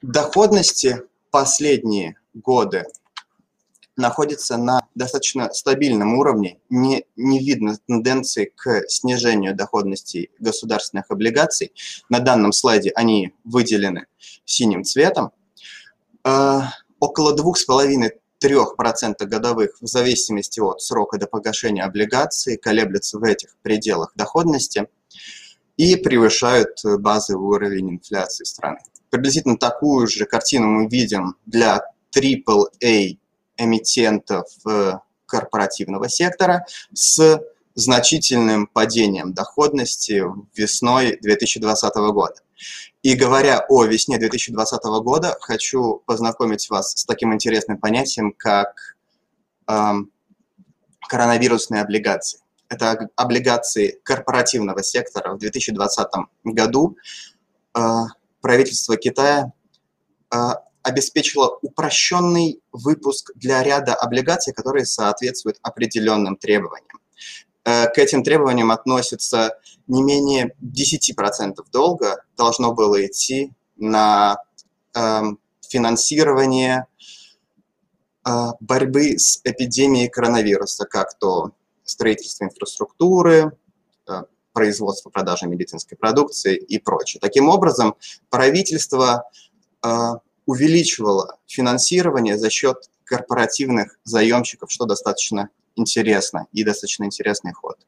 Доходности последние годы находятся на достаточно стабильном уровне, не, не видно тенденции к снижению доходности государственных облигаций. На данном слайде они выделены синим цветом. Э, около 2,5 3% годовых в зависимости от срока до погашения облигаций колеблются в этих пределах доходности и превышают базовый уровень инфляции страны. Приблизительно такую же картину мы видим для AAA эмитентов э, корпоративного сектора с значительным падением доходности весной 2020 года. И говоря о весне 2020 года, хочу познакомить вас с таким интересным понятием, как эм, коронавирусные облигации. Это облигации корпоративного сектора. В 2020 году э, правительство Китая э, обеспечило упрощенный выпуск для ряда облигаций, которые соответствуют определенным требованиям. Э, к этим требованиям относится не менее 10% долга должно было идти на э, финансирование э, борьбы с эпидемией коронавируса, как то строительство инфраструктуры, э, производство, продажа медицинской продукции и прочее. Таким образом, правительство э, увеличивало финансирование за счет корпоративных заемщиков, что достаточно интересно и достаточно интересный ход.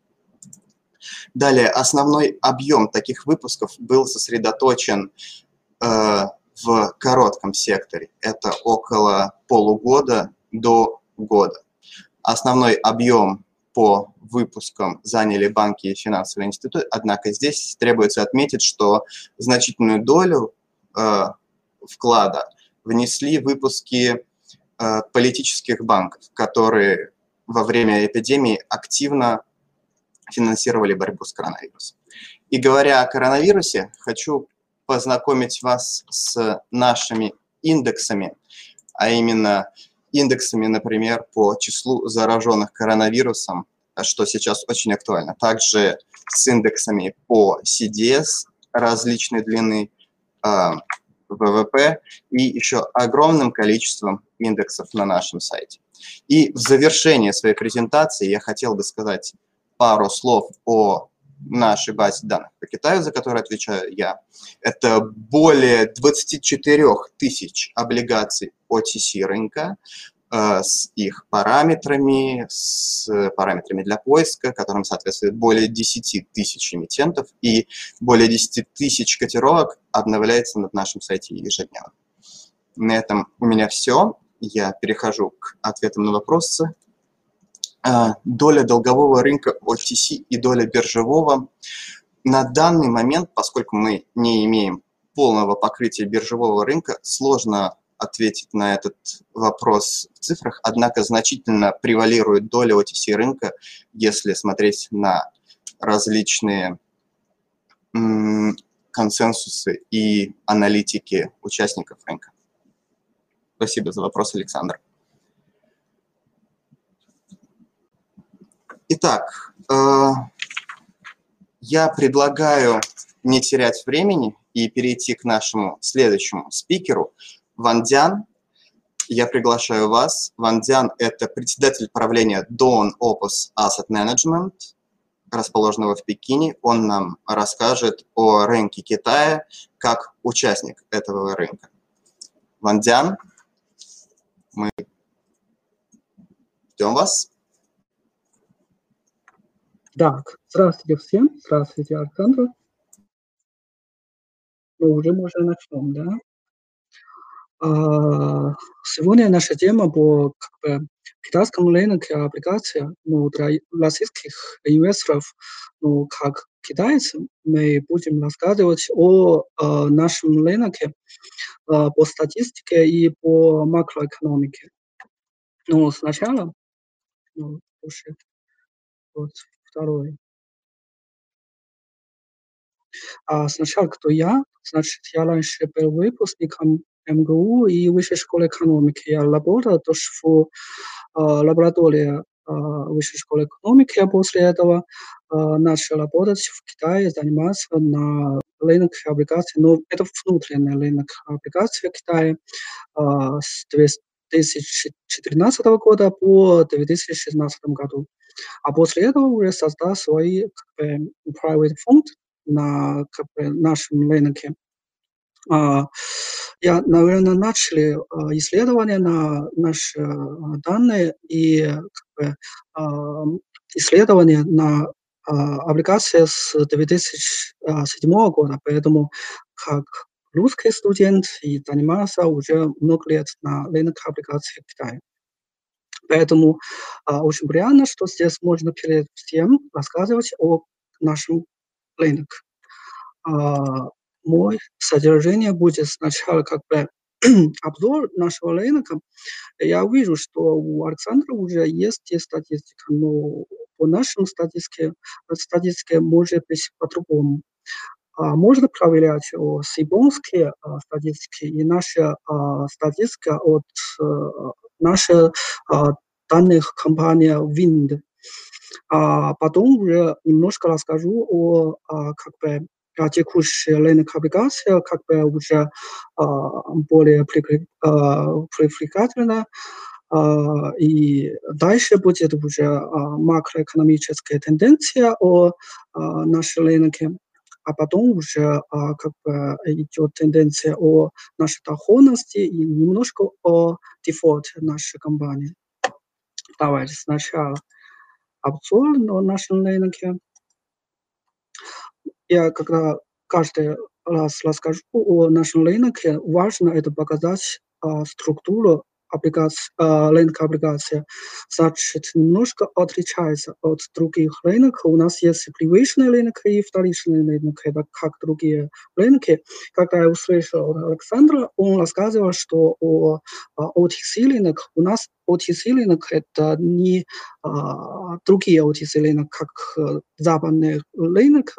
Далее, основной объем таких выпусков был сосредоточен э, в коротком секторе. Это около полугода до года. Основной объем по выпускам заняли банки и финансовые институты, однако здесь требуется отметить, что значительную долю э, вклада внесли выпуски э, политических банков, которые во время эпидемии активно финансировали борьбу с коронавирусом. И говоря о коронавирусе, хочу познакомить вас с нашими индексами, а именно индексами, например, по числу зараженных коронавирусом, что сейчас очень актуально. Также с индексами по CDS различной длины, а, ВВП и еще огромным количеством индексов на нашем сайте. И в завершение своей презентации я хотел бы сказать пару слов о нашей базе данных по Китаю, за которую отвечаю я. Это более 24 тысяч облигаций OTC рынка э, с их параметрами, с параметрами для поиска, которым соответствует более 10 тысяч эмитентов, и более 10 тысяч котировок обновляется на нашем сайте ежедневно. на этом у меня все. Я перехожу к ответам на вопросы. А, доля долгового рынка OTC и доля биржевого. На данный момент, поскольку мы не имеем полного покрытия биржевого рынка, сложно ответить на этот вопрос в цифрах, однако значительно превалирует доля OTC рынка, если смотреть на различные консенсусы и аналитики участников рынка. Спасибо за вопрос, Александр. Итак, э, я предлагаю не терять времени и перейти к нашему следующему спикеру, Ван Дян. Я приглашаю вас. Ван Дян – это председатель правления Dawn Opus Asset Management, расположенного в Пекине. Он нам расскажет о рынке Китая как участник этого рынка. Ван Дян, мы ждем вас. Так, здравствуйте всем. Здравствуйте, Александр. Ну, уже можно начнем, да? А, сегодня наша тема по как бы, китайскому рынку облигаций ну, для российских инвесторов, ну, как китайцы, мы будем рассказывать о, о нашем рынке а, по статистике и по макроэкономике. Ну, сначала, ну, слушай, вот второй. А сначала кто я? Значит, я раньше был выпускником МГУ и Высшей школы экономики. Я работал тоже в э, лаборатории э, Высшей школы экономики, а после этого э, начал работать в Китае, заниматься на рынок облигаций, но это внутренний рынок облигаций э, с 2014 года по 2016 году. А после этого уже создал свой как бы, private фонд на как бы, нашем рынке. Я, наверное, начали исследования на наши данные и как бы, исследования на облигации с 2007 года, поэтому как русский студент и занимался уже много лет на рынке облигаций в Китае. Поэтому а, очень приятно, что здесь можно перед всем рассказывать о нашем рынке. А, мой содержание будет сначала как бы <clears throat> обзор нашего рынка. Я вижу, что у Александра уже есть статистика, но по нашим статистике, статистике может быть по-другому. А, можно проверять о сибонские а, статистики и наша статистика от а, нашей а, данных компании Wind. А потом уже немножко расскажу о а, как бы а, текущей рынок облигаций, как бы уже более привлекательно. А, и дальше будет уже а, макроэкономическая тенденция о а, нашем рынке а потом уже а, как бы идет тенденция о нашей доходности и немножко о дефолте нашей компании. Давайте сначала обзор на нашем рынке. Я когда каждый раз расскажу о нашем рынке, важно это показать а, структуру облигаций, рынок облигаций, значит, немножко отличается от других рынков. У нас есть привычный рынок и вторичный рынок, это как другие рынки. Когда я услышал от Александра, он рассказывал, что о, OTC рынок, у нас OTC рынок это не а, другие OTC рынок, как а, западный рынок,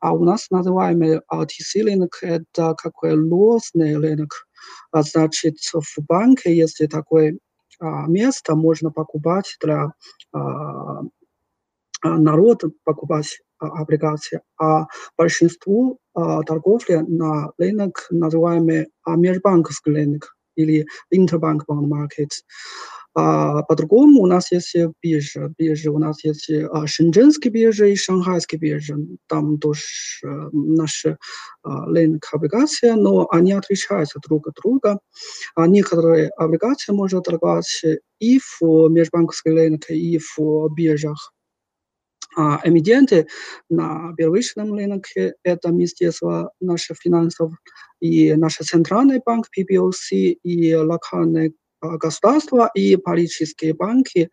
а у нас называемый OTC рынок это какой ложный рынок. А, значит, в банке, если такое а, место, можно покупать для а, народа, покупать облигации, а большинство торговли на рынок, называемый межбанковский рынок или interbank bond market, а, по-другому у нас есть биржа. Биржа у нас есть а, Шэньчжэнские биржи и Шанхайские биржи. Там тоже а, наши а, рынок облигаций, но они отличаются друг от друга. А некоторые облигации можно торговать и в межбанковской рынке, и в биржах. А, на первичном рынке, это Министерство наших финансов и наш Центральный банк PBOC, и локальные а, государства, и политические банки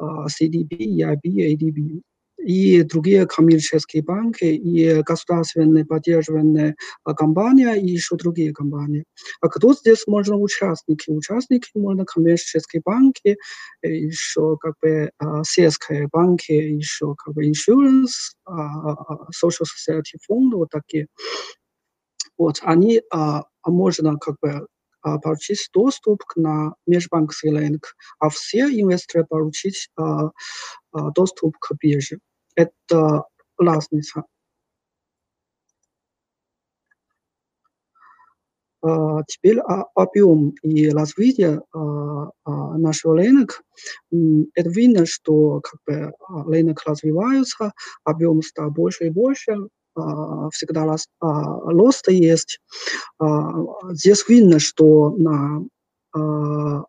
CDB, EIB, ADB и другие коммерческие банки, и государственные поддерживаемые компании, и еще другие компании. А кто здесь можно участники? Участники можно коммерческие банки, еще как бы сельские банки, еще как бы insurance, social society фонды, вот такие. Вот, они можно как бы получить доступ к на межбанковский рынок, а все инвесторы получить доступ к бирже это разница. Теперь объем и развитие uh, нашего рынка. Это видно, что как бы, рынок развивается, объем стал больше и больше, всегда рост, рост есть. Здесь видно, что на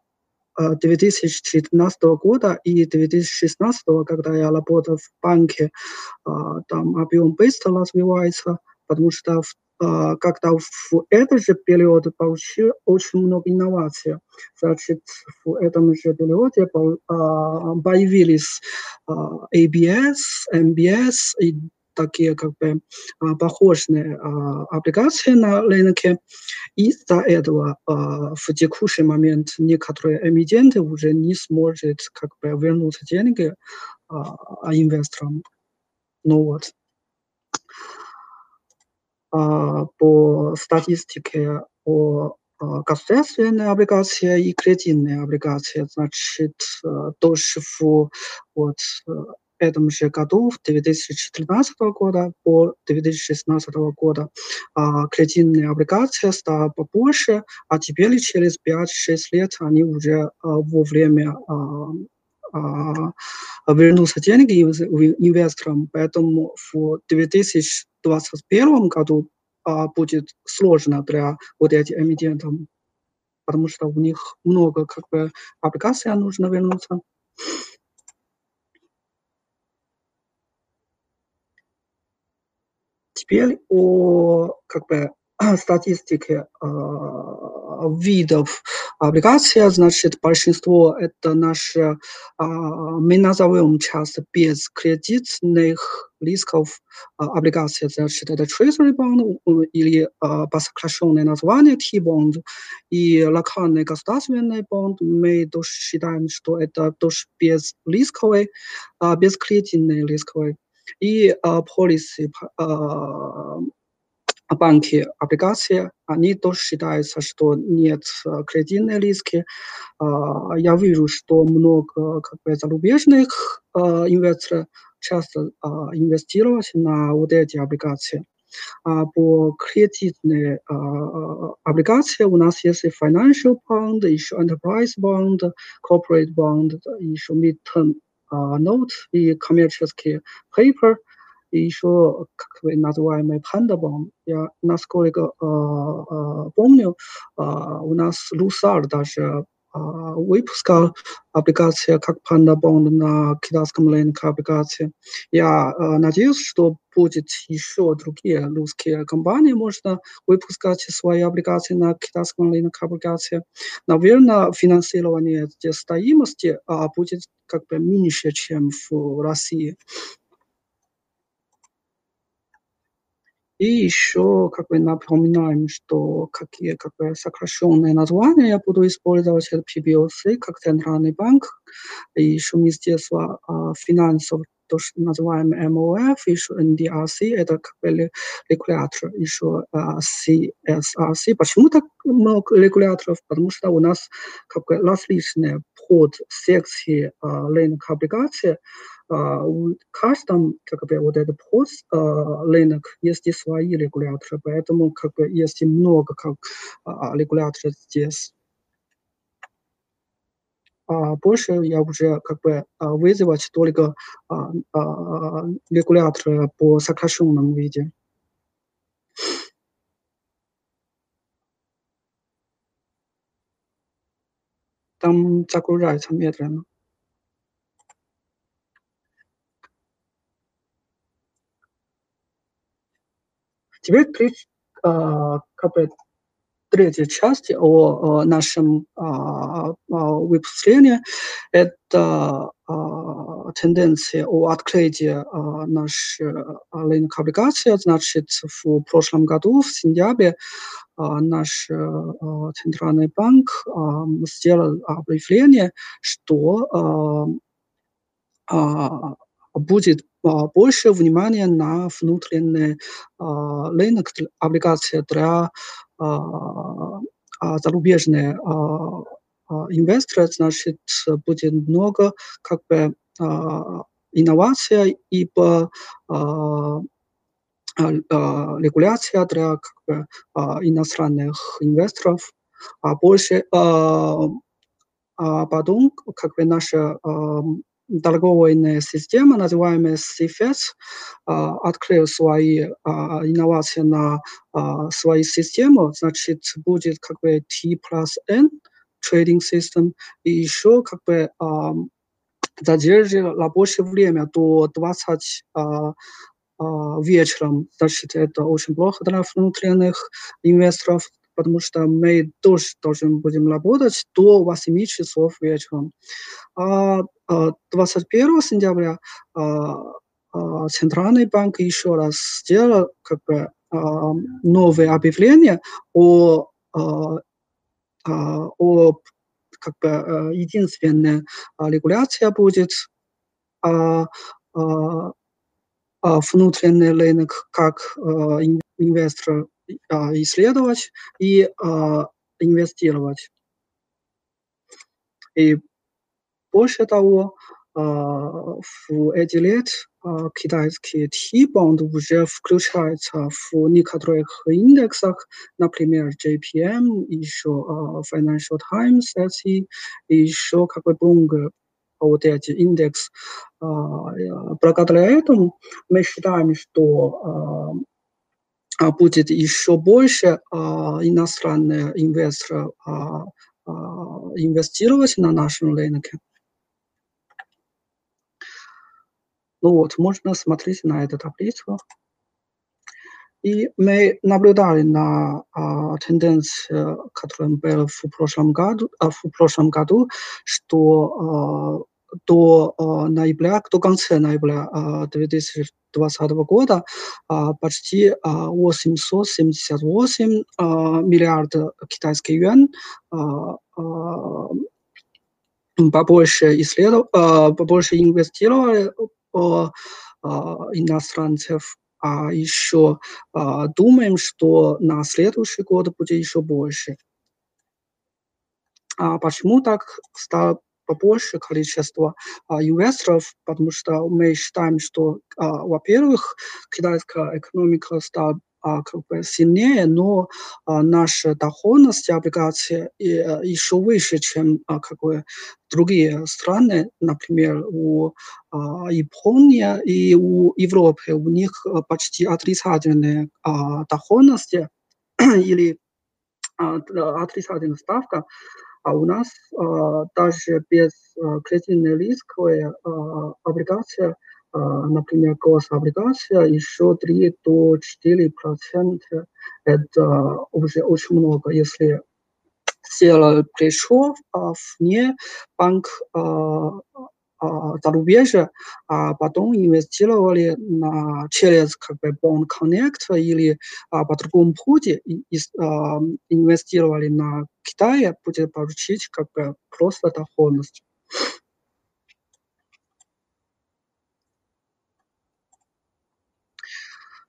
2013 года и 2016, когда я работал в банке, там объем быстро развивается, потому что когда в этот же период получил очень много инноваций. Значит, в этом же периоде появились ABS, MBS и такие как бы похожие облигации на рынке. Из-за этого в текущий момент некоторые эмитенты уже не смогут как бы вернуть деньги инвесторам. Ну вот. По статистике о государственные облигации и кредитные облигации, значит, тоже в вот, этом же году, в 2014 года по 2016 года, а, кредитные облигации стали побольше, а теперь через 5-6 лет они уже а, во время а, а, вернутся деньги инвесторам, поэтому в 2021 году а, будет сложно для вот этих эмитентов, потому что у них много как бы облигаций нужно вернуться. Теперь о как бы, <clears throat> статистике э, видов облигаций, значит, большинство это наши, э, мы назовем часто без кредитных рисков э, облигации, значит, это Treasury bond или по сокращенное название T-bond и локальный государственный бонд, мы тоже считаем, что это тоже без рисковый, без кредитный рисковый и policy банки, облигации, они тоже считаются, что нет кредитной риски. Я вижу, что много как бы, зарубежных инвесторов часто инвестировать на вот эти облигации. По кредитной облигации у нас есть financial bond, еще enterprise bond, corporate bond, еще mid-term note и коммерческие paper, и еще как бы называемый пандабом. Я насколько э, э, помню, э, у нас Русар даже э, выпускал аппликация как пандабон на китайском рынке аппликации. Я э, надеюсь, что будет еще другие русские компании, можно выпускать свои аппликации на китайском рынке аппликации. Наверное, финансирование стоимости а, будет как бы меньше, чем в России. И еще как бы напоминаем, что какие как бы сокращенные названия я буду использовать. Это PBOC как Центральный банк, и еще Министерство а, финансов, то, что называем MOF, еще NDRC, это как бы регулятор, еще а, CSRC. Почему так много регуляторов? Потому что у нас как бы различные подсекции а, рынка облигаций, в каждом как бы, вот этот пост, рынок есть и свои регуляторы, поэтому как бы есть много как регуляторов здесь. А больше я уже как бы вызывать только регуляторы по сокращенному виде. Там загружается медленно. Теперь как бы третья часть о, нашем а, а, выпусклении – это а, тенденция о открытии а, нашего рынка облигаций. Значит, в прошлом году, в сентябре, а, наш а, центральный банк а, сделал объявление, что а, а, будет а, больше внимания на внутренний а, рынок облигаций для зарубежных инвесторов, значит, будет много как бы инноваций, ибо регуляция для как бы, иностранных инвесторов, а больше а потом как бы наша торговая система, называемая CFS, открыл свои инновации на свою систему, значит, будет как бы T plus N trading system, и еще как бы задержит рабочее время до 20 вечером. Значит, это очень плохо для внутренних инвесторов, потому что мы тоже должны будем работать до 8 часов вечером. А 21 сентября Центральный банк еще раз сделал как бы новое объявление о, о как бы единственная регуляция будет внутренний рынок как инвестор исследовать и инвестировать. И больше того, в эти лет китайский T-бонд уже включается в некоторых индексах, например, JPM, еще Financial Times, SE, еще как бы Bloomberg вот эти индекс. Благодаря этому мы считаем, что будет еще больше иностранных инвесторов инвестировать на нашем рынке. Ну вот, можно смотреть на эту таблицу. И мы наблюдали на а, тенденцию, которая была в прошлом году, а, в прошлом году что а, до а, ноября, до конца ноября а, 2020 года а, почти а, 878 а, миллиардов китайских юань а, а, побольше исследов, а, побольше инвестировали а, иностранцев, а еще а, думаем, что на следующий год будет еще больше. А почему так стало побольше количество инвесторов? Потому что мы считаем, что, а, во-первых, китайская экономика стала а, как бы сильнее, но а, наша доходность облигаций а, еще выше, чем а, как бы другие страны, например, у а, Японии и у Европы, у них а, почти отрицательные а, доходности <clears throat> или а, отрицательная ставка, а у нас а, даже без а, кредитной рисковой а, облигации например, гособлигация еще 3 до 4 процента. Это уже очень много. Если села пришел а вне банк зарубежья, а потом инвестировали на, через как бы Bond Connect или а, по другому пути и, и, а, инвестировали на Китае, будет получить как бы просто доходность.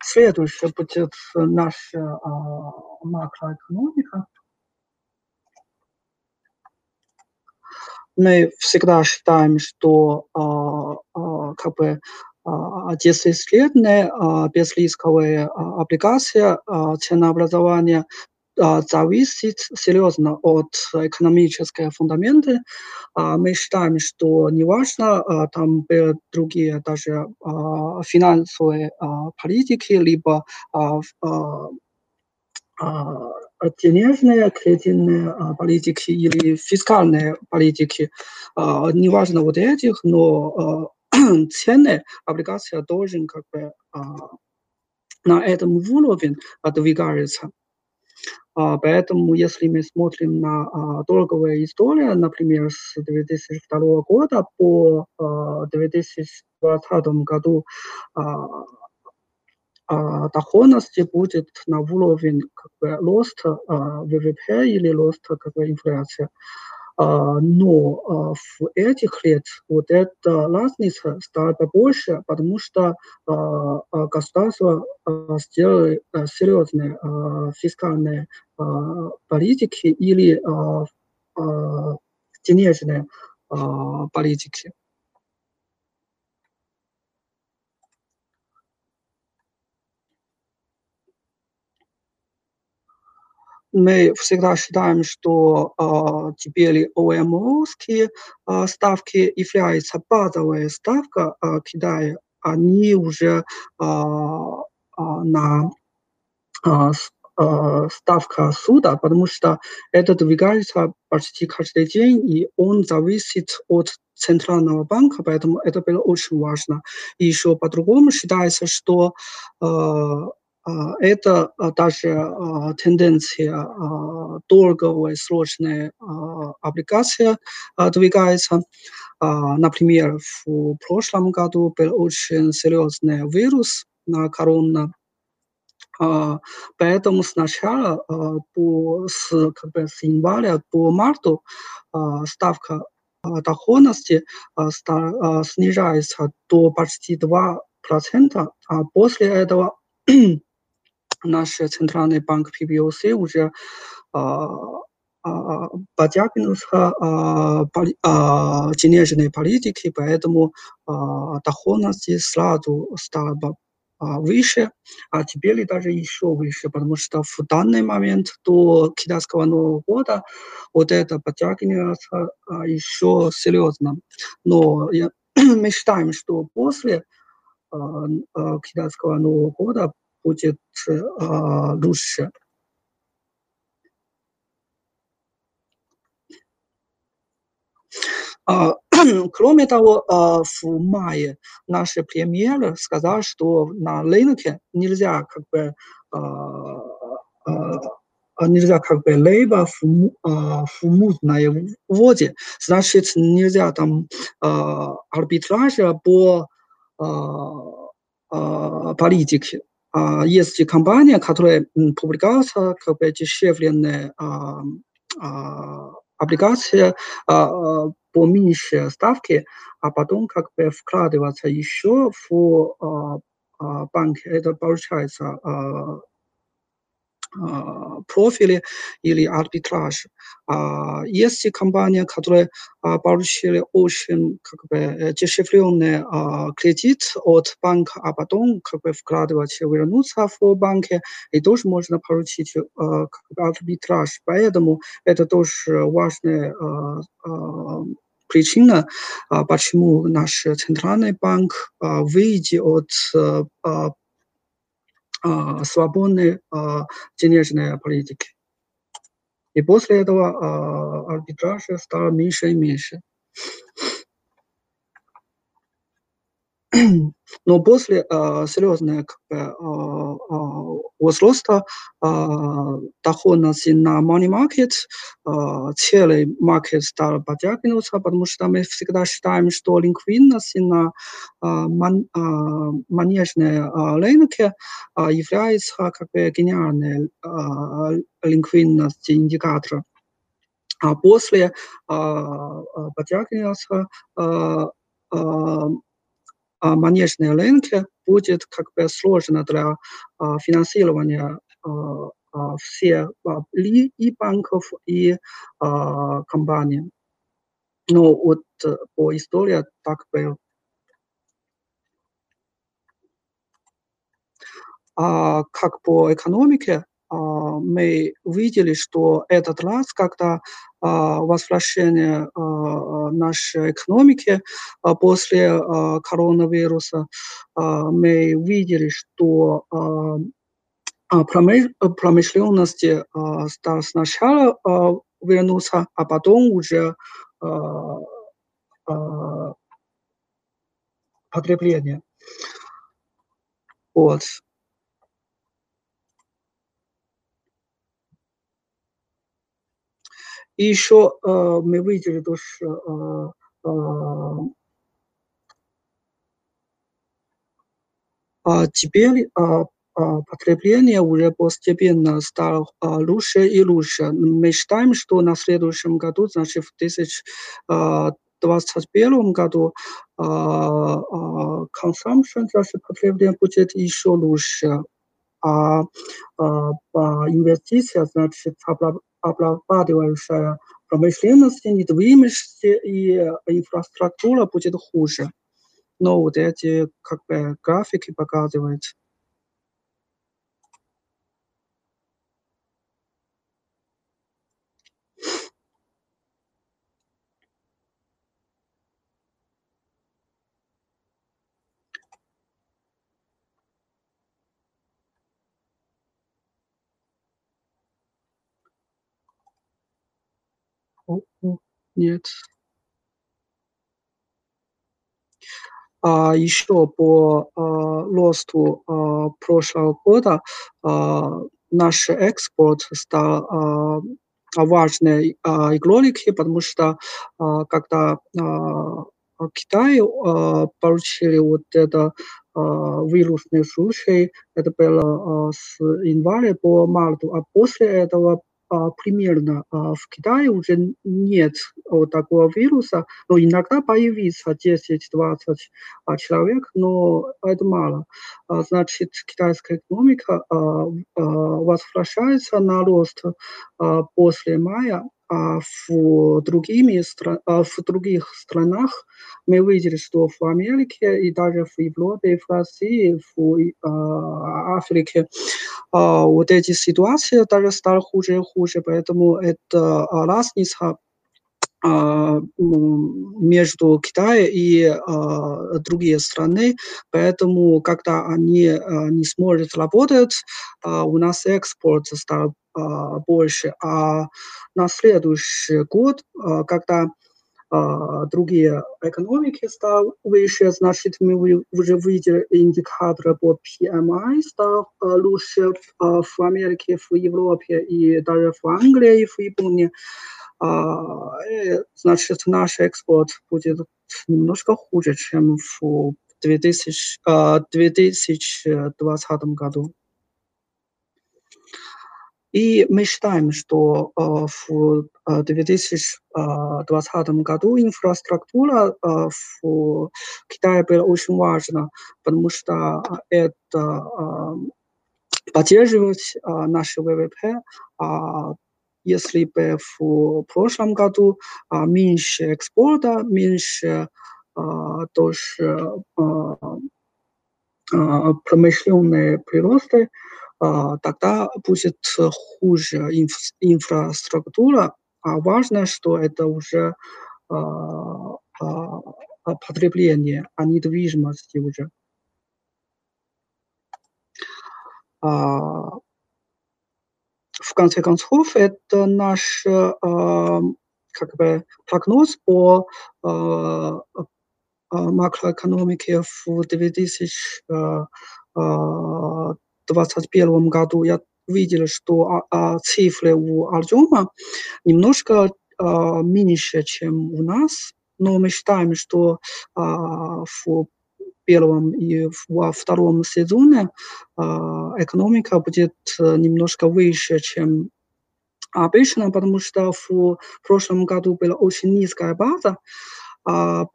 Следующее будет наша а, макроэкономика. Мы всегда считаем, что а, а, как бы а, 10 лет безрисковая а, облигация а, ценообразования зависит серьезно от экономического фундамента. Мы считаем, что неважно, там были другие даже финансовые политики, либо денежные, кредитные политики или фискальные политики, неважно вот этих, но <clears throat> цены облигация должен как бы на этом уровне двигается. А, поэтому, если мы смотрим на а, долговую историю, например, с 2002 года по а, 2020 году, а, а, доходности будет на уровне как бы, роста а, ВВП или роста как бы, инфляции. А, но а, в этих лет вот эта разница стала больше, потому что а, государство сделало серьезные фискальные политики или денежные политики. Мы всегда считаем, что э, теперь ОМОские э, ставки являются базовая ставка э, Китая, они уже э, на э, ставка суда, потому что это двигается почти каждый день, и он зависит от центрального банка, поэтому это было очень важно. И еще по-другому считается, что э, а, это даже а, тенденция а, долговой срочной облигации двигается. Например, в прошлом году был очень серьезный вирус на корона. Поэтому сначала по, с, как бы, с января по марту ставка доходности снижается до почти 2%, а после этого наш центральный банк PBOC уже подтягивался денежной политики, поэтому доходность сразу стала выше, а теперь даже еще выше, потому что в данный момент до китайского Нового года вот это подтягивается еще серьезно. Но я, <clears throat> мы считаем, что после китайского Нового года будет лучше. <clears throat> Кроме того, в мае наш премьер сказал, что на рынке нельзя как бы нельзя как бы либо в, в мутной воде, значит нельзя там арбитража по политике. А, есть компания, которая публикация, как бы дешевленная а, а, облигация по меньшей ставке, а потом как бы вкладываться еще в банк. Это получается профили или арбитраж. Есть компания, которая получили очень как бы, дешевленный кредит от банка, а потом как бы вкладывать, вернуться в банке, и тоже можно получить как бы, арбитраж. Поэтому это тоже важная причина, почему наш центральный банк выйдет от свободной денежной политики. И после этого арбитража стало меньше и меньше. <clears throat> Но после э, серьезного как бы, э, возроста э, доходности на money market, э, целый market стал подтягиваться, потому что мы всегда считаем, что ликвидность на э, ман, э, манежной э, рынке э, является как бы гениальной э, ликвидности индикатора. А после э, подтягиваться э, э, манежные рынки будет как бы сложно для финансирования всех и банков, и компаний. Но вот по истории так было. А как по экономике, а, мы видели, что этот раз, когда а, возвращение а, нашей экономики после коронавируса, мы видели, что промышленности стал сначала вернуться, а потом уже потребление. Вот. И еще мы видели тоже а теперь потребление уже постепенно стало лучше и лучше. Мы считаем, что на следующем году, значит, в 2021 году consumption, значит, потребление будет еще лучше. А по инвестициям, значит, обрабатывающая промышленность, недвижимость и инфраструктура будет хуже. Но вот эти как бы графики показывают. Нет. А еще по а, росту а, прошлого года а, наш экспорт стал а, важной а, экономикой, потому что а, когда а, Китай а, получили вот это а, вирусный случай, это было а, с января по марту, а после этого примерно а, в Китае уже нет вот такого вируса, но иногда появится 10-20 а, человек, но это мало. Значит, китайская экономика возвращается на рост после мая, а в, другими, в других странах. Мы видели, что в Америке и даже в Европе, в России, в Африке вот эти ситуации даже стали хуже и хуже, поэтому это разница между Китаем и э, другие страны, поэтому когда они э, не смогут работать, э, у нас экспорт стал э, больше, а на следующий год, э, когда а, другие экономики стал выше, значит, мы уже видели индикатор по PMI стал а, лучше а, в Америке, в Европе и даже в Англии и в Японии. Значит, наш экспорт будет немножко хуже, чем в 2000, 2020 году. И мы считаем, что в 2020 году инфраструктура в Китае была очень важна, потому что это поддерживает наш ВВП. Если бы в прошлом году меньше экспорта, меньше тоже промышленные приросты, а, тогда будет хуже инф инфраструктура, а важно, что это уже а, потребление, а недвижимости уже. В конце концов, это наш как бы прогноз по макроэкономике в 2000 2021 году я видел, что а, а, цифры у Артема немножко а, меньше, чем у нас, но мы считаем, что а, в первом и во втором сезоне а, экономика будет немножко выше, чем обычно, потому что в прошлом году была очень низкая база, а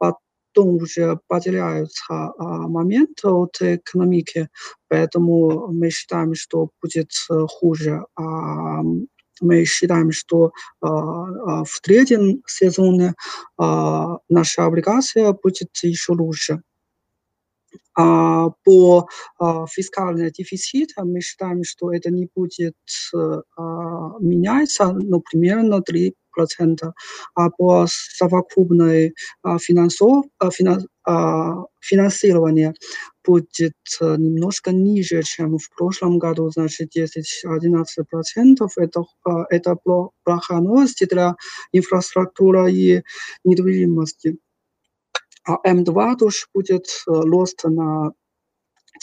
потом уже потеряются а, моменты от экономики, поэтому мы считаем, что будет э, хуже. А мы считаем, что а, в третьем сезоне наша облигация будет еще лучше. По фискальному дефициту мы считаем, что это не будет а, меняться, но примерно 3 процента, а по совокупной а, финансов, а, финанс, а, финансированию будет немножко ниже, чем в прошлом году, значит 10-11 процентов. Это, это плохая новость для инфраструктуры и недвижимости. А М2 тоже будет рост на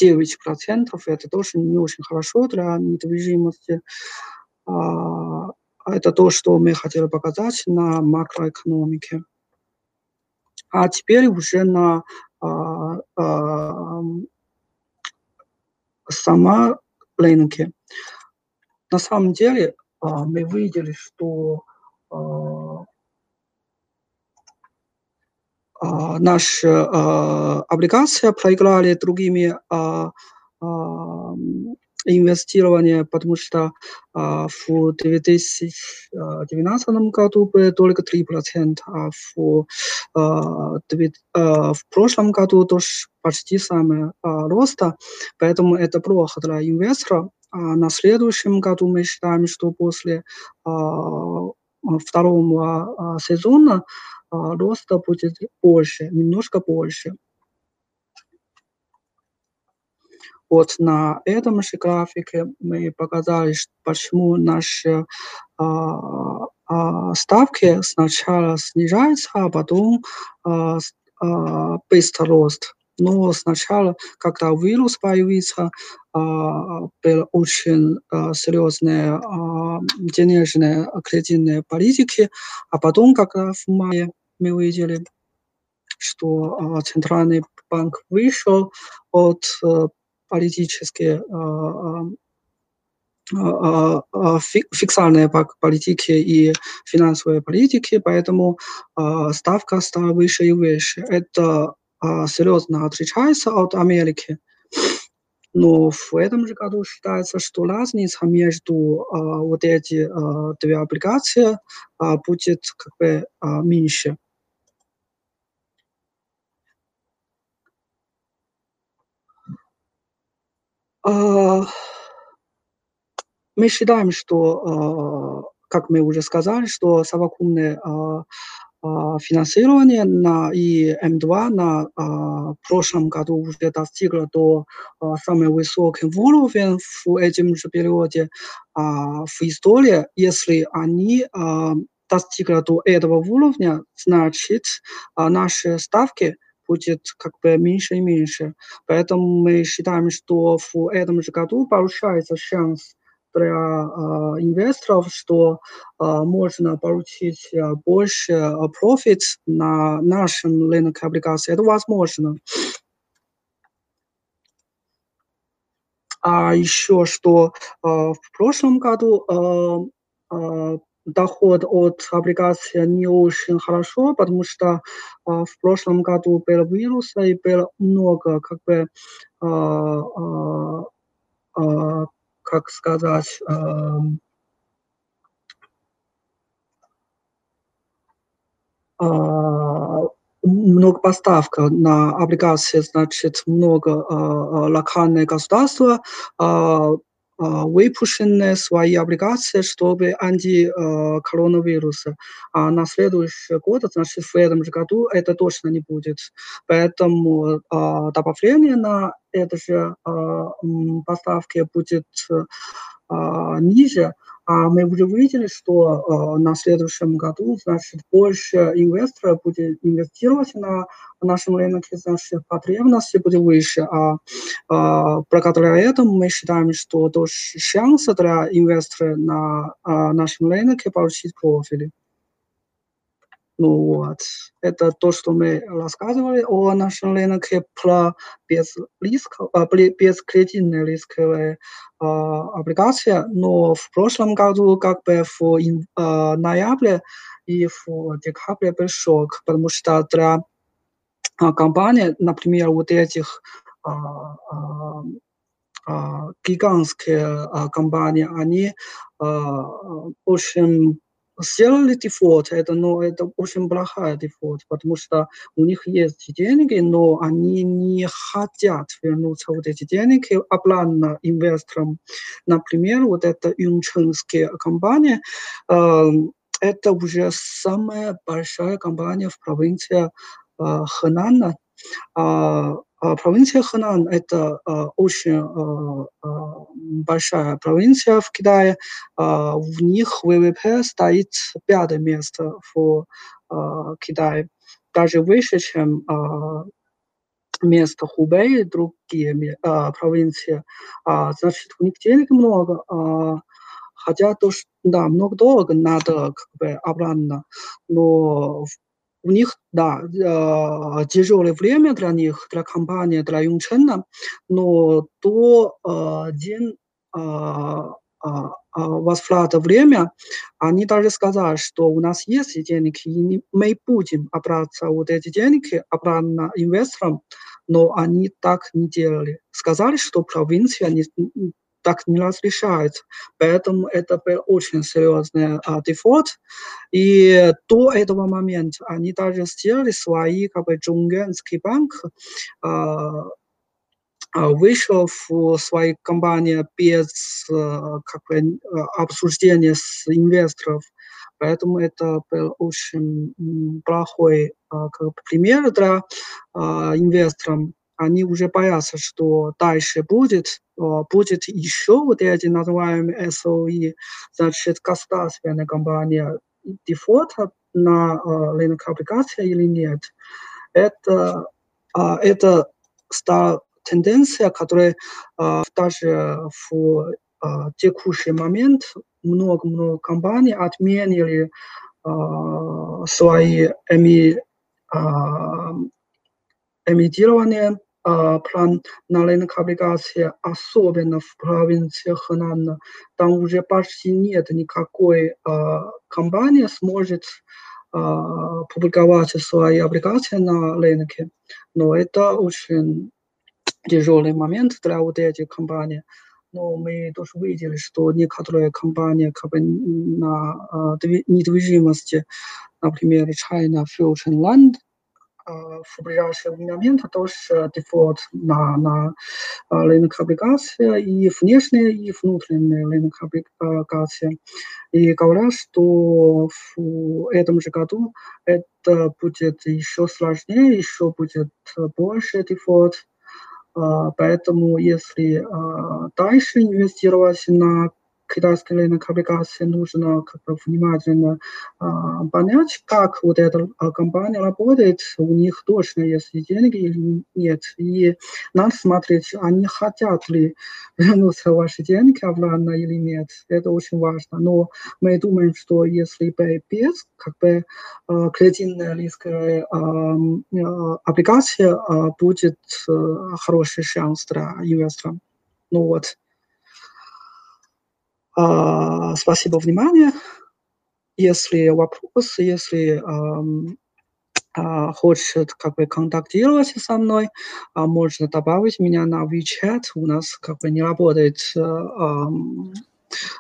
9%, это тоже не очень хорошо для недвижимости. Это то, что мы хотели показать на макроэкономике. А теперь уже на а, а, сама рынке. На самом деле а, мы видели, что а, а, наша а, облигация проиграли другими а, а, инвестирования, потому что а, в 2019 году было только 3%, а в, а, а, в прошлом году тоже почти самое а, роста, поэтому это плохо для инвестора. А на следующем году мы считаем, что после а, второго а, сезона а, роста будет больше, немножко больше. Вот на этом же графике мы показали, почему наши а, а, ставки сначала снижаются, а потом а, а, быстро рост. Но сначала, когда вирус появился, а, было очень а, серьезные а, денежные кредитные политики, а потом, когда в мае мы увидели, что центральный банк вышел от а, политической а, а, а, фиксальной политики и финансовой политики, поэтому ставка стала выше и выше. Это серьезно отличается от Америки. Но в этом же году считается, что разница между вот эти две облигации будет как бы меньше. Мы считаем, что, как мы уже сказали, что совокупное финансирование на и М2 на прошлом году уже достигло до самого высокого уровня в этом же периоде в истории. Если они достигли до этого уровня, значит, наши ставки будет как бы меньше и меньше. Поэтому мы считаем, что в этом же году получается шанс для э, инвесторов, что э, можно получить э, больше э, на нашем рынке облигаций. Это возможно. А еще что э, в прошлом году э, э, доход от облигаций не очень хорошо, потому что а, в прошлом году был вирус и было много, как бы, а, а, как сказать, много поставок на облигации, значит, много локальных государства, а, выпущены свои облигации, чтобы антикоронавируса. А на следующий год, значит, в этом же году это точно не будет. Поэтому а, добавление на это же а, поставки будет ниже, а мы уже видели, что э, на следующем году, значит, больше инвесторов будет инвестировать на нашем рынке, значит, потребности будет выше. А э, благодаря этому мы считаем, что тоже шансы для инвесторов на э, нашем рынке получить профили. Ну вот, это то, что мы рассказывали о нашем рынке про без риска, без кредитной рисковой а, облигации, но в прошлом году как бы в а, ноябре и в декабре был шок, потому что для а, компаний, например, вот этих а, а, а, гигантские а, компании, они а, очень сделали дефолт, это, но это очень плохая дефолт, потому что у них есть деньги, но они не хотят вернуться вот эти деньги обратно инвесторам. Например, вот эта юнченская компания, э, это уже самая большая компания в провинции э, Хэнана. Э, провинция Хэнан – это очень большая провинция в Китае. В них ВВП стоит пятое место в Китае, даже выше, чем место Хубэй и другие провинции. Значит, у них денег много, хотя тоже, да, много долго надо как бы обратно, но у них, да, э, тяжелое время для них, для компании, для Юнчена, но то э, день э, возврата время, они даже сказали, что у нас есть деньги, и мы будем обратно вот эти деньги обратно инвесторам, но они так не делали. Сказали, что провинция не, так не разрешается. Поэтому это был очень серьезный а, дефолт. И до этого момента они даже сделали свои, как бы, Джунгенский банк, а, а, вышел в своей компании без а, как бы, обсуждения с инвесторов. Поэтому это был очень плохой как бы, пример для инвесторов они уже боятся, что дальше будет, будет еще вот эти называемые SOE, значит, государственная компания дефолта на рынок облигаций или нет. Это, это стала тенденция, которая даже в текущий момент много-много компаний отменили свои эми, эмитирование план на рынок облигаций, особенно в провинции Хэнан, там уже почти нет никакой компании сможет публиковать свои облигации на рынке. Но это очень тяжелый момент для вот этих компаний. Но мы тоже видели, что некоторые компании как бы на недвижимости, например, China Future Land, в ближайший момент тоже дефолт на, на рынок облигаций и внешний, и внутренний рынок облигаций. И говорят, что в этом же году это будет еще сложнее, еще будет больше дефолт. Поэтому если дальше инвестировать на китайский рынок облигаций нужно как бы внимательно а, понять, как вот эта а, компания работает, у них точно есть деньги или нет. И надо смотреть, они хотят ли <laughs> вернуться ваши деньги обратно или нет. Это очень важно. Но мы думаем, что если без как бы а, кредитная рисковая а, а, облигация а, будет а, хороший шанс для инвесторов. Ну вот. А, спасибо внимание. Если вопрос, если а, хочет как бы контактировать со мной, а, можно добавить меня на WeChat. У нас как бы не работает а,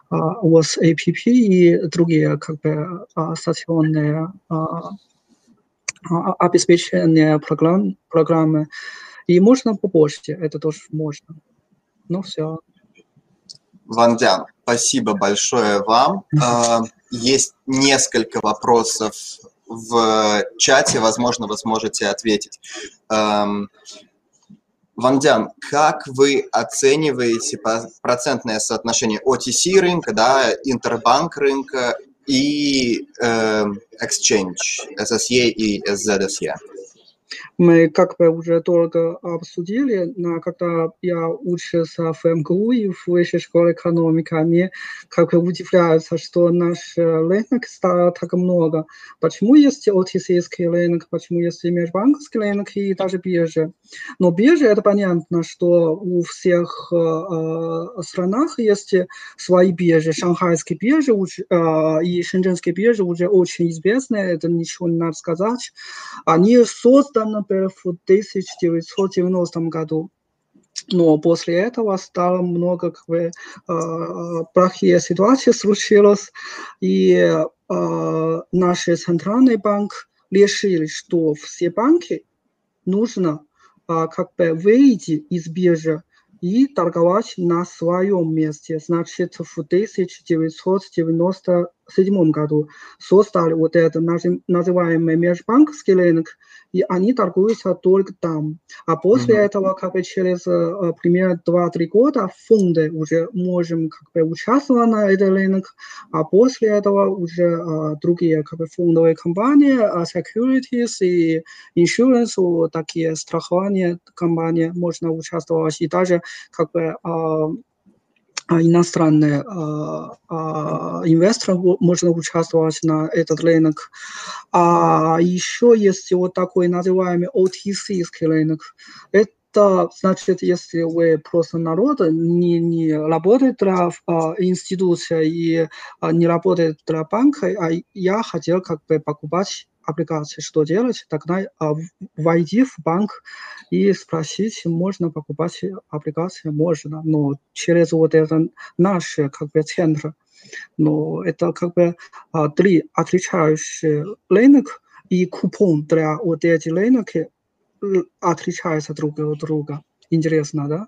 а, вас APP и другие как бы а, стационные а, а, обеспечения программ, программы. И можно по почте, это тоже можно. Ну все. Ван Дян, спасибо большое вам. А, есть несколько вопросов в чате, возможно, вы сможете ответить. Ван Дян, как вы оцениваете процентное соотношение OTC рынка, да, интербанк рынка и э, Exchange, SSE и SZSE? Мы как бы уже долго обсудили, но когда я учился в МГУ и в высшей школе экономики, они как бы удивляются, что наш рынок стало так много. Почему есть otc рынок, почему есть межбанковский рынок и даже биржа. Но биржа, это понятно, что у всех э, странах есть свои биржи. Шанхайские биржи э, и шэньчжэнские биржи уже очень известны, это ничего не надо сказать. Они созданы например, в 1990 году. Но после этого стало много как бы, э, плохие ситуации случилось, и э, наш центральный банк решили, что все банки нужно э, как бы выйти из биржи и торговать на своем месте. Значит, в 1997 году создали вот это называемый межбанковский рынок, и они торгуются только там. А после mm-hmm. этого, как бы через э, примерно 2-3 года, фонды уже можем как бы участвовать на этом рынке, а после этого уже э, другие как бы фондовые компании, э, securities и insurance, вот такие страхования компании можно участвовать. И даже как бы иностранные инвесторы можно участвовать на этот рынок. А еще есть вот такой называемый OTC рынок. Это то значит, если вы просто народ, не, не работает для а, института и а, не работает для банка, а я хотел как бы покупать облигации, что делать? Тогда а, войди в банк и спросить, можно покупать облигации, можно, но через вот это наш как бы центр. Но это как бы а, три отличающие рынок и купон для вот этих рынок отличаются друг от друга. Интересно, да?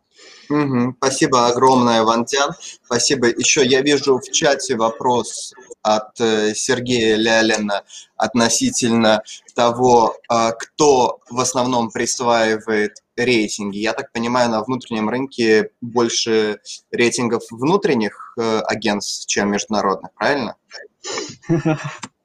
Угу. Спасибо огромное, Вантян. Спасибо. Еще я вижу в чате вопрос от э, Сергея Лялина относительно того, э, кто в основном присваивает рейтинги. Я так понимаю, на внутреннем рынке больше рейтингов внутренних э, агентств, чем международных, правильно? <laughs>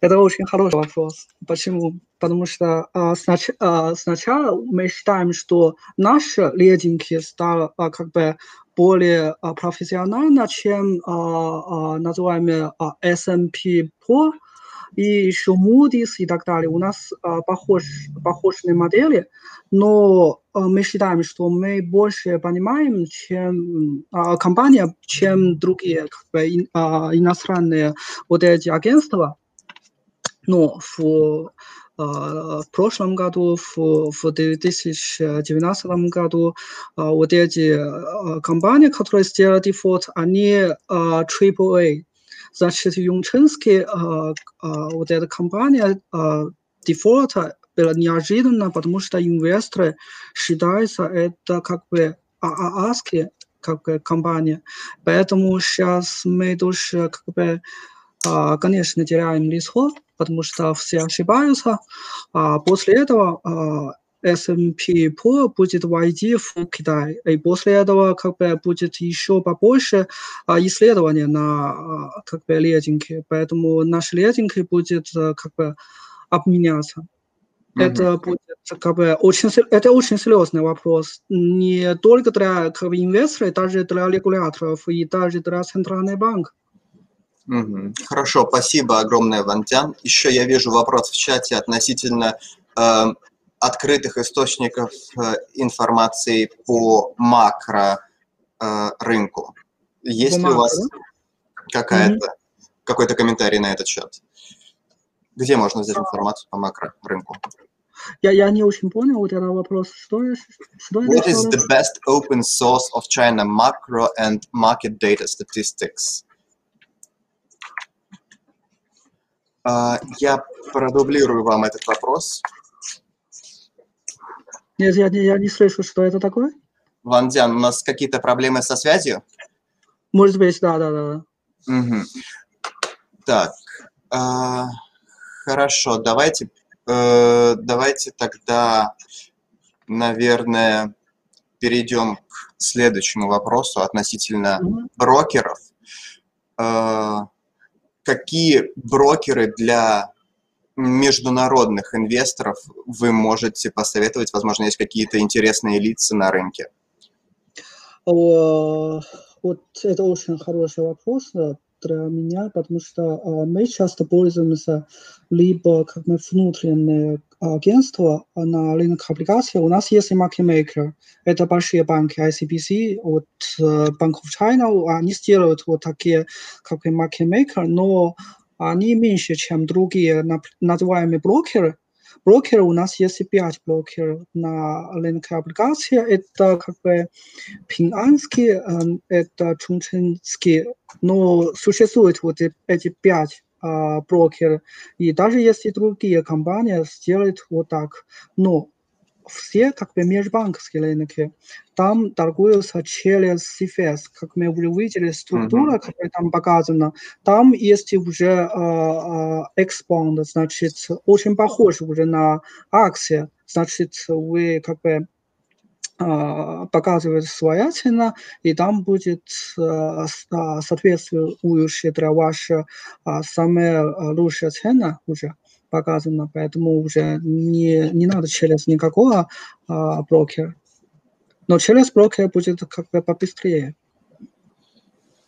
Это очень хороший вопрос. Почему? Потому что а, снач, а, сначала мы считаем, что наши рейтинги стали а, как бы более а, профессионально, чем а, а, называемые а, S&P Pro и еще Moody's и так далее. У нас а, похож, похожие модели, но а, мы считаем, что мы больше понимаем, чем а, компания, чем другие как бы, а, иностранные вот эти агентства. Но в, в прошлом году, в, в 2019 году, вот эти компании, которые сделали дефолт, они AAA. Значит, Юнченский, вот эта компания дефолта было неожиданно, потому что инвесторы считаются это как бы АААски, как бы компания. Поэтому сейчас мы тоже как бы, конечно, теряем риск, потому что все ошибаются. А после этого а, S&P Pro будет войти в Китай. И после этого как бы будет еще побольше а, исследований на а, как бы рейтинге. Поэтому наш рейтинг будет а, как бы обменяться. Mm-hmm. Это будет как бы очень, это очень серьезный вопрос. Не только для как бы, инвесторов, даже для регуляторов и даже для центрального банка. Угу. Хорошо, спасибо огромное, Вантян. Еще я вижу вопрос в чате относительно э, открытых источников э, информации по макро э, рынку. Есть по ли макро? у вас какая-то, mm какой-то комментарий на этот счет? Где можно взять информацию по макро рынку? Я, я не очень понял вот этот вопрос. Что, что What is the best open source of China macro and market data statistics? А, я продублирую вам этот вопрос. Нет, я, я не слышу, что это такое. Ван Дзян, у нас какие-то проблемы со связью? Может быть, да, да, да. Угу. Так, э, хорошо, давайте, э, давайте тогда, наверное, перейдем к следующему вопросу относительно угу. брокеров. Э, какие брокеры для международных инвесторов вы можете посоветовать? Возможно, есть какие-то интересные лица на рынке? Вот это очень хороший вопрос для меня, потому что мы часто пользуемся либо как мы внутренние агентства на рынок облигаций. У нас есть и maker. Это большие банки ICBC, вот Bank of China, они сделают вот такие как market maker, но они меньше, чем другие называемые брокеры. Брокеры у нас есть пять брокеров на рынке облигаций. Это как бы Пинанский, это Чунчинский, но существует вот эти пять а, брокеры. И даже если другие компании сделают вот так, но все как бы межбанковские рынки, там торгуются через CFS, как мы уже видели, структура, mm-hmm. которая там показана, там есть уже э, э, expand, значит, очень похож уже на акции, значит, вы как бы показывает своя цена, и там будет соответствующая для вашей самая лучшая цена уже показано, поэтому уже не, не надо через никакого а, брокера. Но через брокера будет как бы побыстрее.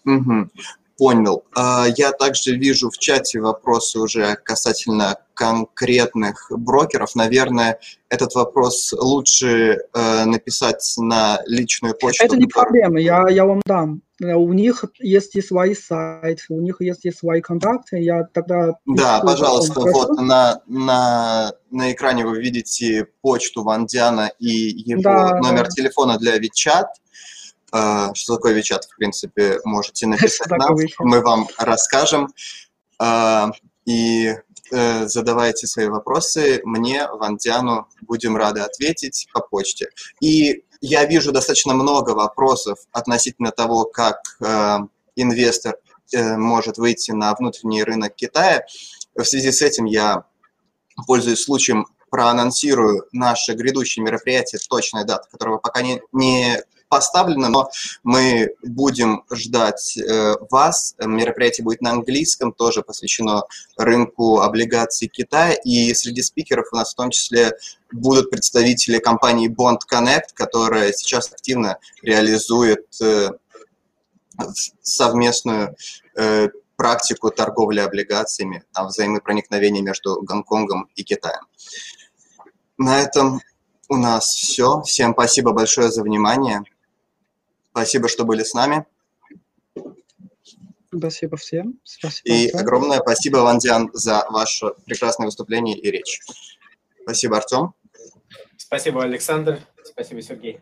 Угу. Понял. А, я также вижу в чате вопросы уже касательно конкретных брокеров. Наверное, этот вопрос лучше э, написать на личную почту. Это не проблема, я, я вам дам. У них есть и свои сайты, у них есть и свои контакты, я тогда... Да, пожалуйста, вот на, на, на экране вы видите почту Вандяна и его Да, номер да. телефона для Вичат. А, Что такое Вичат, в принципе, можете <laughs> написать нам, WeChat? мы вам расскажем. А, И э, задавайте свои вопросы мне, Вандяну, будем рады ответить по почте. И я вижу достаточно много вопросов относительно того, как э, инвестор э, может выйти на внутренний рынок Китая. В связи с этим я, пользуясь случаем, проанонсирую наше грядущее мероприятие, точная дата которого пока не, не поставлена, но мы будем ждать э, вас. Мероприятие будет на английском, тоже посвящено рынку облигаций Китая. И среди спикеров у нас в том числе будут представители компании Bond Connect, которая сейчас активно реализует э, совместную э, практику торговли облигациями, там, взаимопроникновения между Гонконгом и Китаем. На этом у нас все. Всем спасибо большое за внимание. Спасибо, что были с нами. Спасибо всем. Спасибо. И огромное спасибо, Вандиан, за ваше прекрасное выступление и речь. Спасибо, Артем. Спасибо, Александр. Спасибо, Сергей.